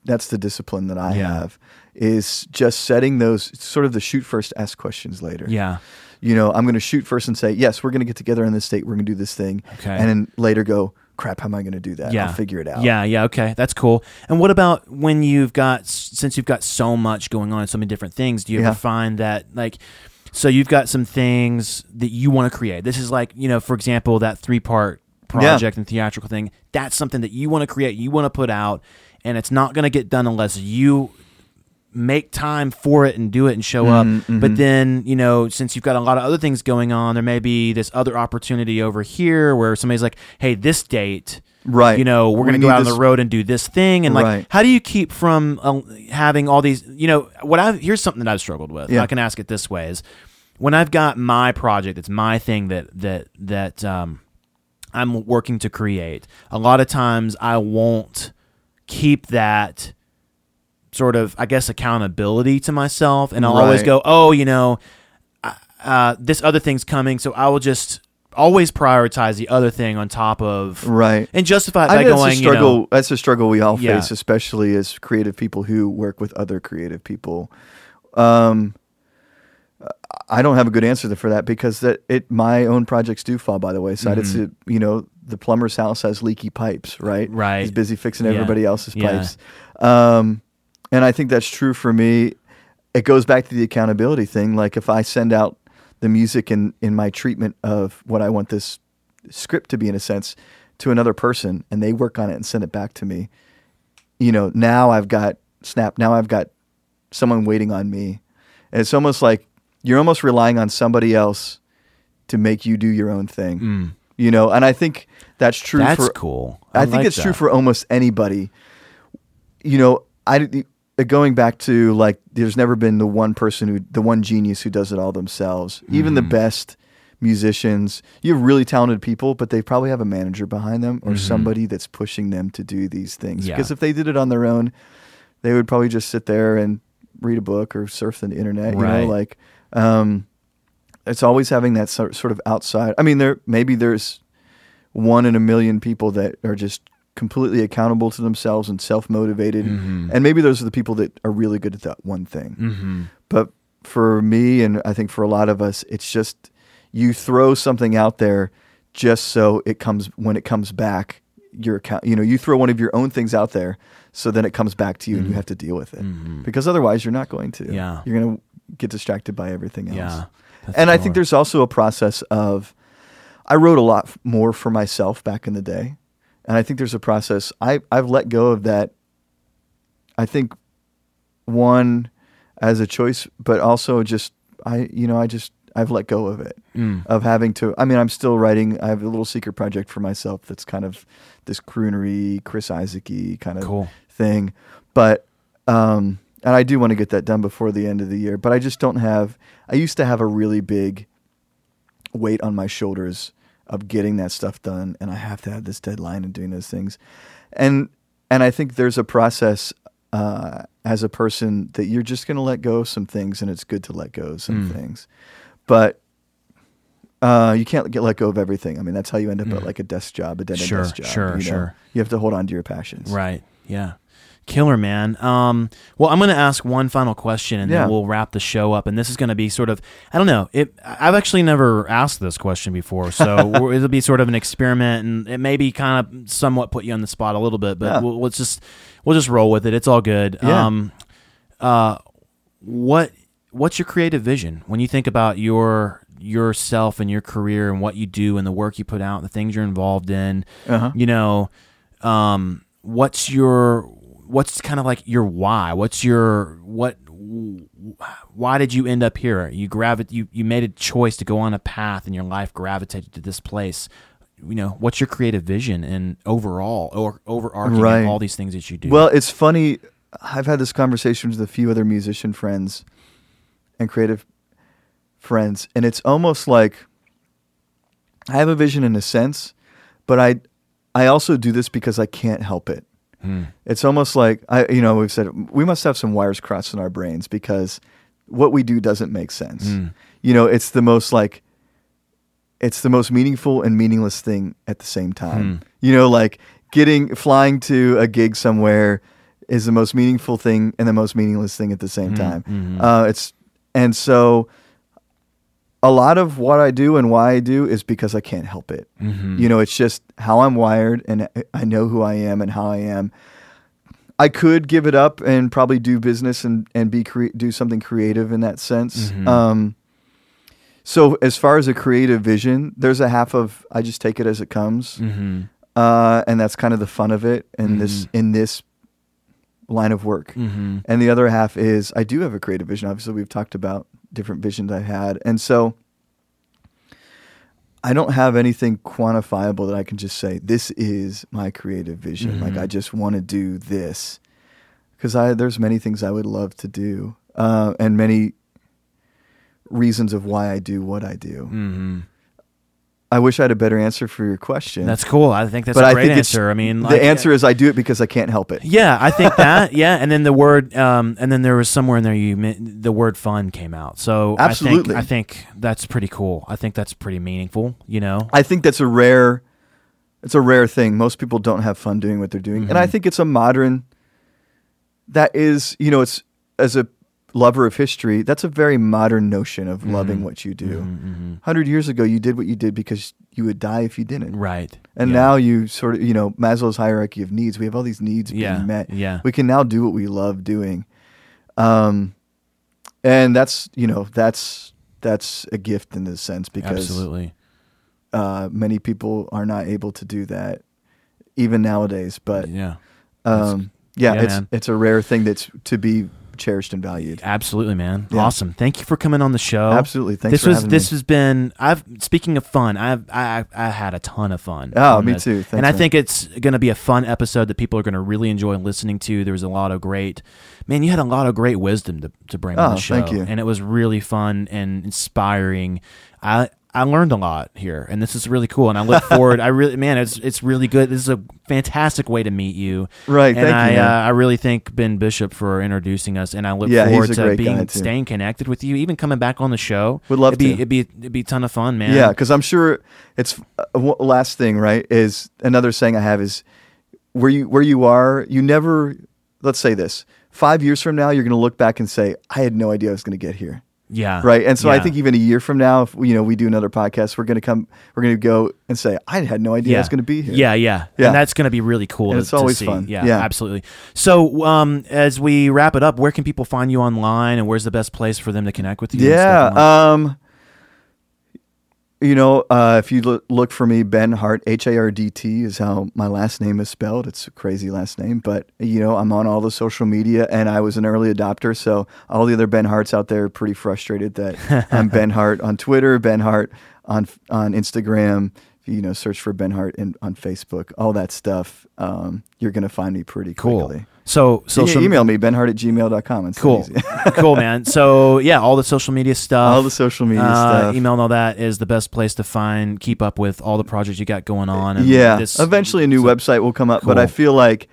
that's the discipline that I Yeah. have is just setting those sort of the shoot first, ask questions later. Yeah. You know, I'm going to shoot first and say, yes, we're going to get together in this state. We're going to do this thing. Okay. And then later go, crap, how am I going to do that? Yeah. I'll figure it out. Yeah, yeah, okay, that's cool. And what about when you've got since you've got so much going on and so many different things? Do you ever find that like, so you've got some things that you want to create? This is like you know, for example, that three part project and theatrical thing, that's something that you want to create, you want to put out, and it's not going to get done unless you make time for it and do it and show up. Mm-hmm, But then, you know, since you've got a lot of other things going on, there may be this other opportunity over here where somebody's like, "Hey, this date." Right. You know, we're We going to go out on the road and do this thing, and like, Right. how do you keep from uh, having all these? You know, what I've, here's something that I've struggled with. Yeah. I can ask it this way: is when I've got my project, it's my thing that that that um, I'm working to create. A lot of times, I won't keep that sort of, I guess, accountability to myself, and I'll always go, "Oh, you know, uh, this other thing's coming," so I will just always prioritize the other thing on top of Right. and justify by think that's going, a you struggle. know, that's a struggle we all Yeah. face, especially as creative people who work with other creative people. Um, I don't have a good answer for that because that it my own projects do fall by the wayside. It's a, you know the plumber's house has leaky pipes, right? Mm-hmm. Right. He's busy fixing Yeah. everybody else's Yeah. pipes, um, and I think that's true for me. It goes back to the accountability thing. Like if I send out the music in in my treatment of what I want this script to be in a sense to another person and they work on it and send it back to me you know now i've got snap now i've got someone waiting on me and it's almost like you're almost relying on somebody else to make you do your own thing you know and i think that's true Mm. that's for cool. I, think like it's true for almost anybody. You know, I going back to like, there's never been the one person who, the one genius who does it all themselves. Even Mm-hmm. the best musicians, you have really talented people, but they probably have a manager behind them or somebody that's pushing them to do these things. Mm-hmm. Yeah. Because if they did it on their own, they would probably just sit there and read a book or surf the internet. You Right. know, like, um, it's always having that sort of outside. I mean, there maybe there's one in a million people that are just completely accountable to themselves and self motivated, Mm-hmm. and maybe those are the people that are really good at that one thing. Mm-hmm. But for me, and I think for a lot of us, it's just you throw something out there just so it comes when it comes back. Your account, you know, you throw one of your own things out there, so then it comes back to you, and you have to deal with it. Because otherwise, you're not going to. Mm-hmm. Yeah. you're going to get distracted by everything else Yeah. And I think there's also a process of I wrote a lot more for myself back in the day, and I think there's a process I I've let go of that. I think one as a choice, but also just I you know I just I've let go of it Mm. of having to. I mean, I'm still writing. I have a little secret project for myself that's kind of this croonery, Chris Isaak-y kind of Cool. thing, but um, and I do want to get that done before the end of the year. But I just don't have. I used to have a really big weight on my shoulders of getting that stuff done, and I have to have this deadline and doing those things, and and I think there's a process uh, as a person that you're just going to let go of some things, and it's good to let go of some Mm. things, but. Uh, you can't get let go of everything. I mean, that's how you end up at like a desk job, a dead end Mm. Sure, desk job. sure, you know? sure. You have to hold on to your passions. Right. Yeah. Killer man. Um, well, I'm going to ask one final question, and Yeah. then we'll wrap the show up. And this is going to be sort of, I don't know. It. I've actually never asked this question before, so it'll be sort of an experiment, and it may be kind of somewhat put you on the spot a little bit, but Yeah. we'll, let's just we'll just roll with it. It's all good. Yeah. Um, uh, what what's your creative vision when you think about your yourself and your career and what you do and the work you put out, the things you're involved in? Uh-huh. you know um what's your what's kind of like your why what's your what why did you end up here you gravi- you you made a choice to go on a path and your life gravitated to this place you know what's your creative vision and overall or overarching Right. all these things that you do Well, it's funny. I've had this conversation with a few other musician friends and creative friends, and it's almost like I have a vision in a sense, but I I also do this because I can't help it. Mm. It's almost like I, you know, we've said we must have some wires crossed in our brains because what we do doesn't make sense. Mm. You know, it's the most like it's the most meaningful and meaningless thing at the same time. Mm. You know, like getting flying to a gig somewhere is the most meaningful thing and the most meaningless thing at the same time. Mm-hmm. Uh, it's and so a lot of what I do and why I do is because I can't help it. You know, it's just how I'm wired and I know who I am and how I am. I could give it up and probably do business and, and be cre- do something creative in that sense. Um, so as far as a creative vision, there's a half of I just take it as it comes, Mm-hmm. uh, and that's kind of the fun of it in this Mhm. in this line of work. Mm-hmm. And the other half is I do have a creative vision. Obviously, we've talked about different visions I had, and so I don't have anything quantifiable that I can just say this is my creative vision. Like Mhm. I just want to do this because I there's many things I would love to do, uh, and many reasons of why I do what I do. Mm-hmm. I wish I had a better answer for your question. That's cool. I think that's but a great answer. I mean, the answer is I do it because I can't help it. Yeah, I think that. yeah, and then the word, um, and then there was somewhere in there you the word "fun" came out. So Absolutely. I think, I think that's pretty cool. I think that's pretty meaningful. You know. I think that's a rare it's a rare thing. Most people don't have fun doing what they're doing. And I Mhm. think it's a modern that is, you know, it's as a lover of history, that's a very modern notion of loving Mhm. what you do. Mhm, 100 years ago you did what you did because you would die if you didn't. Right. And Yeah. now you sort of, you know, Maslow's hierarchy of needs, we have all these needs being met. yeah, We can now do what we love doing. Um and that's, you know, that's that's a gift in this sense because absolutely. uh, many people are not able to do that even nowadays. But yeah, um, yeah, yeah, it's man. it's a rare thing that's to be cherished and valued. absolutely, man. Yeah. Awesome. Thank you for coming on the show. Absolutely, thanks this for was this me. has been. I've speaking of fun. I've I I had a ton of fun. Oh, me this. too. Thanks, and I man. think it's going to be a fun episode that people are going to really enjoy listening to. There was a lot of great, man. You had a lot of great wisdom to, to bring on Oh, the show, thank you. and it was really fun and inspiring. I I learned a lot here, and this is really cool. And I look forward. I really, man, it's it's really good. This is a fantastic way to meet you. right. And Thank I, you. uh. I really thank Ben Bishop for introducing us, and I look Yeah, forward to being staying connected with you, even coming back on the show. Would love it'd be, to. It'd be it'd be a ton of fun, man. yeah, because I'm sure it's uh, last thing. Right is another saying I have is where you where you are. You never. Let's say this. Five years from now, you're going to look back and say, "I had no idea I was going to get here." Yeah, right and so i think even a year from now if you know we do another podcast we're going to come we're going to go and say i had no idea i was going to be here Yeah, yeah, Yeah. and that's going to be really cool. To, it's always fun. Yeah, Yeah. absolutely. So, um, as we wrap it up, where can people find you online, and where's the best place for them to connect with you? yeah online? um you know uh, if you look, look for me ben hardt h-a-r-d-t is how my last name is spelled. It's a crazy last name but you know i'm on all the social media and i was an early adopter so all the other ben hardts out there are pretty frustrated that i'm ben hardt on twitter ben hardt on on instagram. You know search for ben hardt in, on facebook all that stuff um, you're gonna find me pretty cool. quickly So, so social email me benhardt at gmail.com it's Cool, cool, man. So, yeah, all the social media stuff, all the social media uh, stuff email and all that is the best place to find, keep up with all the projects you got going on. And yeah this- eventually a new so- website will come up but i feel like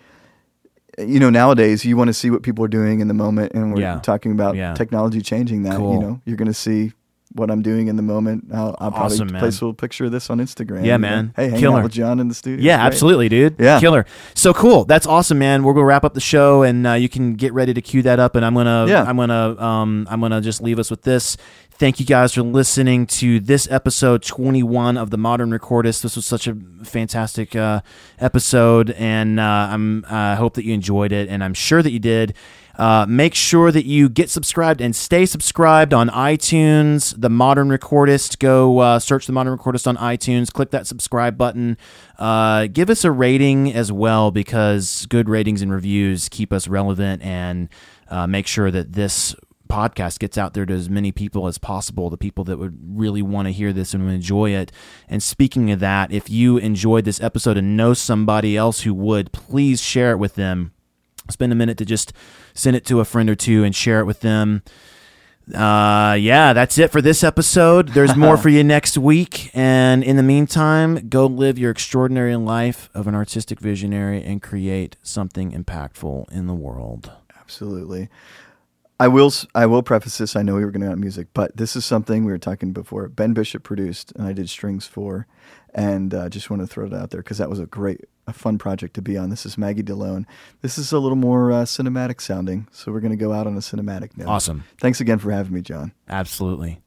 you know nowadays you want to see what people are doing in the moment and we're Yeah. talking about Yeah. technology changing that Cool. you know you're going to see what i'm doing in the moment i'll, I'll probably Awesome, place a little picture of this on instagram Yeah, you know. man. hey hang Killer. out with jon in the studio Yeah, absolutely, dude. Yeah. killer. So cool. That's awesome, man. We're gonna wrap up the show, and uh, you can get ready to cue that up. And I'm gonna, Yeah. I'm gonna, um, I'm gonna just leave us with this. Thank you guys for listening to this episode 21 of the Modern Recordist. This was such a fantastic uh, episode, and uh, I'm I hope that you enjoyed it, and I'm sure that you did. Uh, make sure that you get subscribed and stay subscribed on iTunes. The Modern Recordist. Go uh, search the Modern Recordist on iTunes. Click that subscribe button. Uh, give us a rating as well because good ratings and reviews keep us relevant and uh, make sure that this podcast gets out there to as many people as possible, the people that would really want to hear this and enjoy it. And speaking of that, if you enjoyed this episode and know somebody else who would, please share it with them. Spend a minute to just send it to a friend or two and share it with them. Uh, yeah, that's it for this episode. There's more for you next week. And in the meantime, go live your extraordinary life of an artistic visionary and create something impactful in the world. absolutely I will. I will preface this. I know we were going to on music, but this is something we were talking before. Ben Bishop produced, and I did strings for, and uh, just want to throw it out there because that was a great, a fun project to be on. This is Maggie DeLone. This is a little more uh, cinematic sounding, so we're going to go out on a cinematic note. Awesome. Thanks again for having me, Jon. Absolutely.